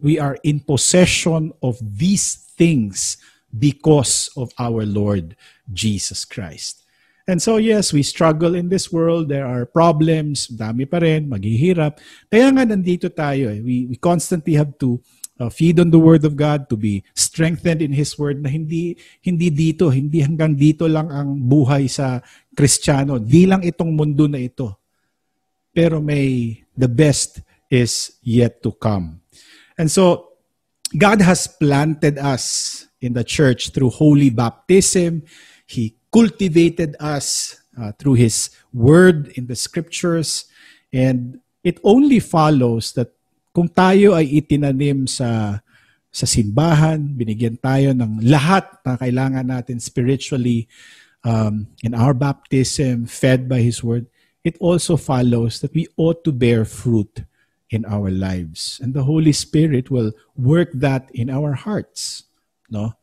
We are in possession of these things because of our Lord Jesus Christ. And so yes, we struggle in this world. There are problems, dami pa rin, maghihirap. Kaya nga nandito tayo. Eh. We, we constantly have to uh, feed on the Word of God, to be strengthened in His Word na hindi, hindi dito, hindi hanggang dito lang ang buhay sa Kristiyano. Di lang itong mundo na ito. Pero may, the best is yet to come. And so, God has planted us in the church through holy baptism. He cultivated us uh, through His Word in the Scriptures. And it only follows that kung tayo ay itinanim sa sa simbahan, binigyan tayo ng lahat na kailangan natin spiritually um, in our baptism, fed by His Word, it also follows that we ought to bear fruit in our lives. And the Holy Spirit will work that in our hearts. No?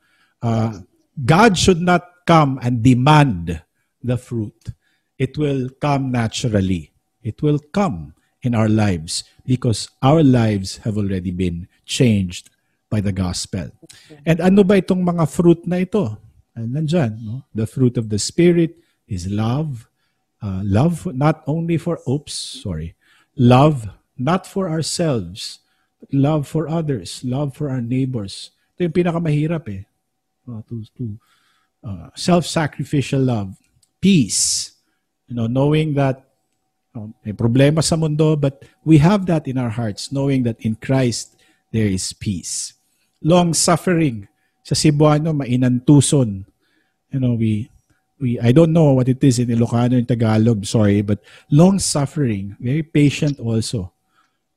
Uh, God should not come and demand the fruit. It will come naturally. It will come in our lives because our lives have already been changed by the gospel. And ano ba itong mga fruit na ito? Nandyan, no? The fruit of the Spirit is love. Uh, love not only for, oops, sorry. Love not for ourselves, but love for others, love for our neighbors. Ito yung pinakamahirap eh. Uh, to, to, uh, self-sacrificial love, peace, you know, knowing that um, may problema sa mundo, but we have that in our hearts, knowing that in Christ there is peace. Long suffering sa Cebuano, mainantuson. You know, we we I don't know what it is in Ilocano and Tagalog, sorry, but long suffering, very patient also.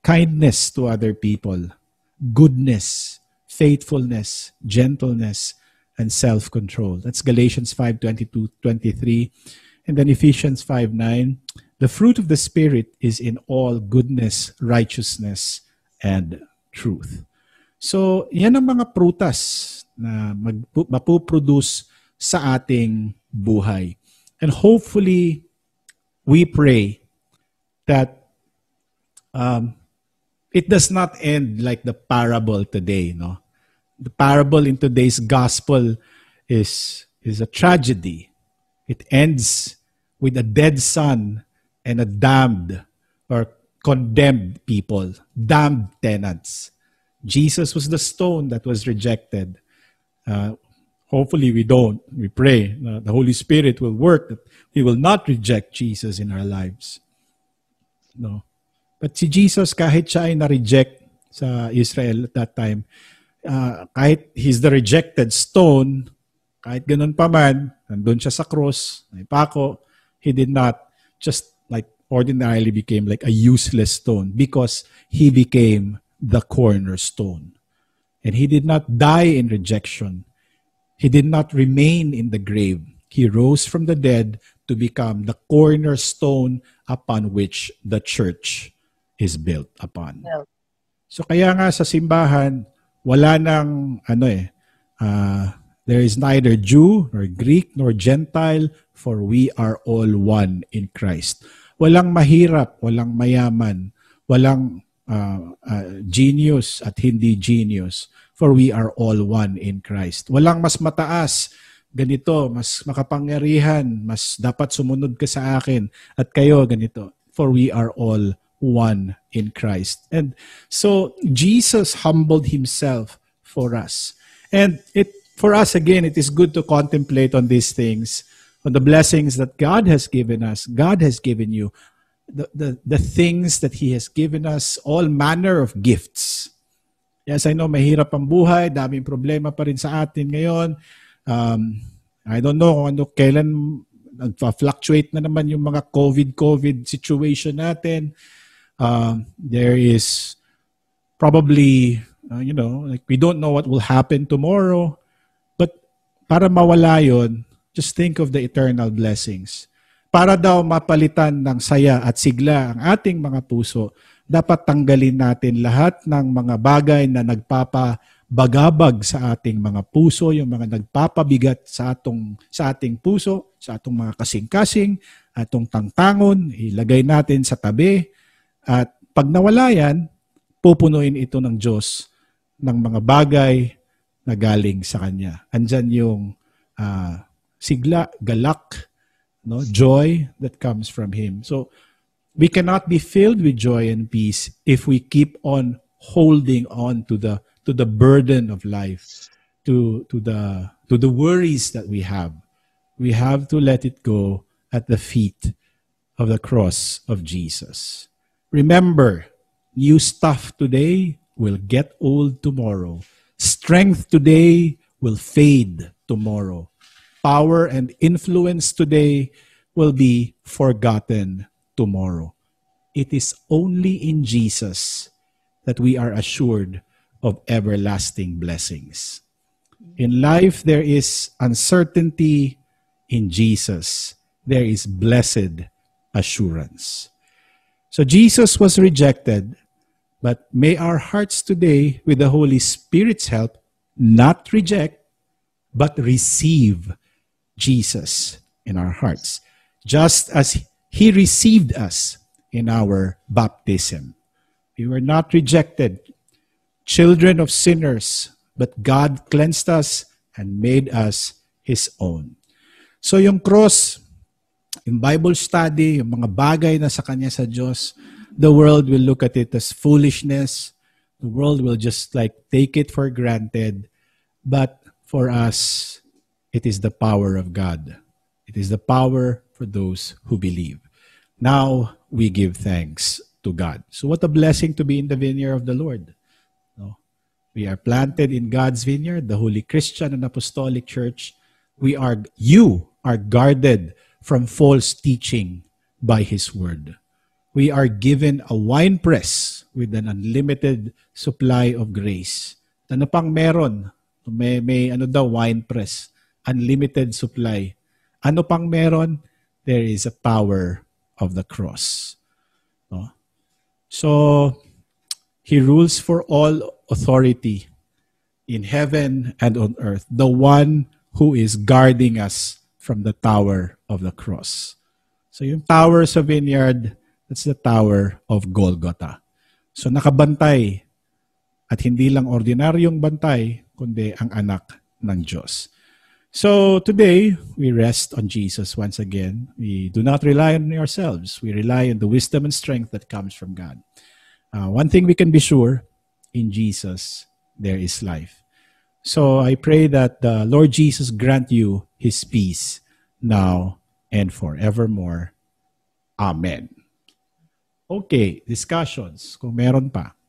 Kindness to other people, goodness, faithfulness, gentleness, and self-control. That's Galatians 5:22, 23. And then Ephesians 5:9, the fruit of the spirit is in all goodness, righteousness, and truth. So, yan ang mga prutas na mag, mapuproduce sa ating buhay. And hopefully, we pray that um, it does not end like the parable today, no? The parable in today's gospel is, is a tragedy. It ends with a dead son and a damned or condemned people, damned tenants. Jesus was the stone that was rejected. Uh, hopefully we don't. We pray that the Holy Spirit will work, that we will not reject Jesus in our lives. No. But si Jesus, kahit siya ay na-reject sa Israel at that time, uh, kahit he's the rejected stone, kahit ganun pa man, nandun siya sa cross, may pako, he did not just like ordinarily became like a useless stone because he became the cornerstone. And he did not die in rejection. He did not remain in the grave. He rose from the dead to become the cornerstone upon which the church is built upon. So kaya nga sa simbahan, wala nang ano eh, uh, there is neither Jew nor Greek nor Gentile, for we are all one in Christ. Walang mahirap, walang mayaman, walang uh, uh, genius at hindi genius, for we are all one in Christ. Walang mas mataas, ganito, mas makapangyarihan, mas dapat sumunod ka sa akin, at kayo ganito, for we are all one in Christ. And so Jesus humbled himself for us. And it for us again it is good to contemplate on these things, on the blessings that God has given us. God has given you the, the, the things that He has given us, all manner of gifts. Yes, I know, mahirap ang buhay, daming problema pa rin sa atin ngayon. Um, I don't know kung ano, kailan nag-fluctuate na naman yung mga COVID-COVID situation natin. Um, there is probably, uh, you know, like we don't know what will happen tomorrow. But para mawala yon, just think of the eternal blessings para daw mapalitan ng saya at sigla ang ating mga puso, dapat tanggalin natin lahat ng mga bagay na nagpapabagabag sa ating mga puso, yung mga nagpapabigat sa atong sa ating puso, sa atong mga kasing-kasing, atong tangtangon, ilagay natin sa tabi at pag nawala yan, pupunuin ito ng Diyos ng mga bagay na galing sa Kanya. Andyan yung uh, sigla, galak, no joy that comes from him. So we cannot be filled with joy and peace if we keep on holding on to the to the burden of life to to the to the worries that we have. We have to let it go at the feet of the cross of Jesus remember new stuff today will get old tomorrow strength today will fade tomorrow power and influence today will be forgotten tomorrow. It is only in Jesus that we are assured of everlasting blessings. In life, there is uncertainty. In Jesus, there is blessed assurance. So Jesus was rejected, but may our hearts today, with the Holy Spirit's help, not reject, but receive Jesus in our hearts, just as He received us in our baptism. We were not rejected, children of sinners, but God cleansed us and made us His own. So yung cross, yung Bible study, yung mga bagay na sa Kanya sa Diyos, the world will look at it as foolishness. The world will just like take it for granted. But for us, it is the power of God. It is the power for those who believe. Now we give thanks to God. So what a blessing to be in the vineyard of the Lord. No? We are planted in God's vineyard, the Holy Christian and Apostolic Church. We are you are guarded from false teaching by his word. We are given a wine press with an unlimited supply of grace. Ano pang meron? May, may ano daw wine press unlimited supply. Ano pang meron? There is a power of the cross. No? So, He rules for all authority in heaven and on earth. The one who is guarding us from the tower of the cross. So yung tower sa vineyard, that's the tower of Golgotha. So nakabantay at hindi lang ordinaryong bantay, kundi ang anak ng Diyos. So today, we rest on Jesus once again. We do not rely on ourselves. We rely on the wisdom and strength that comes from God. Uh, one thing we can be sure in Jesus, there is life. So I pray that the Lord Jesus grant you his peace now and forevermore. Amen. Okay, discussions kung meron pa.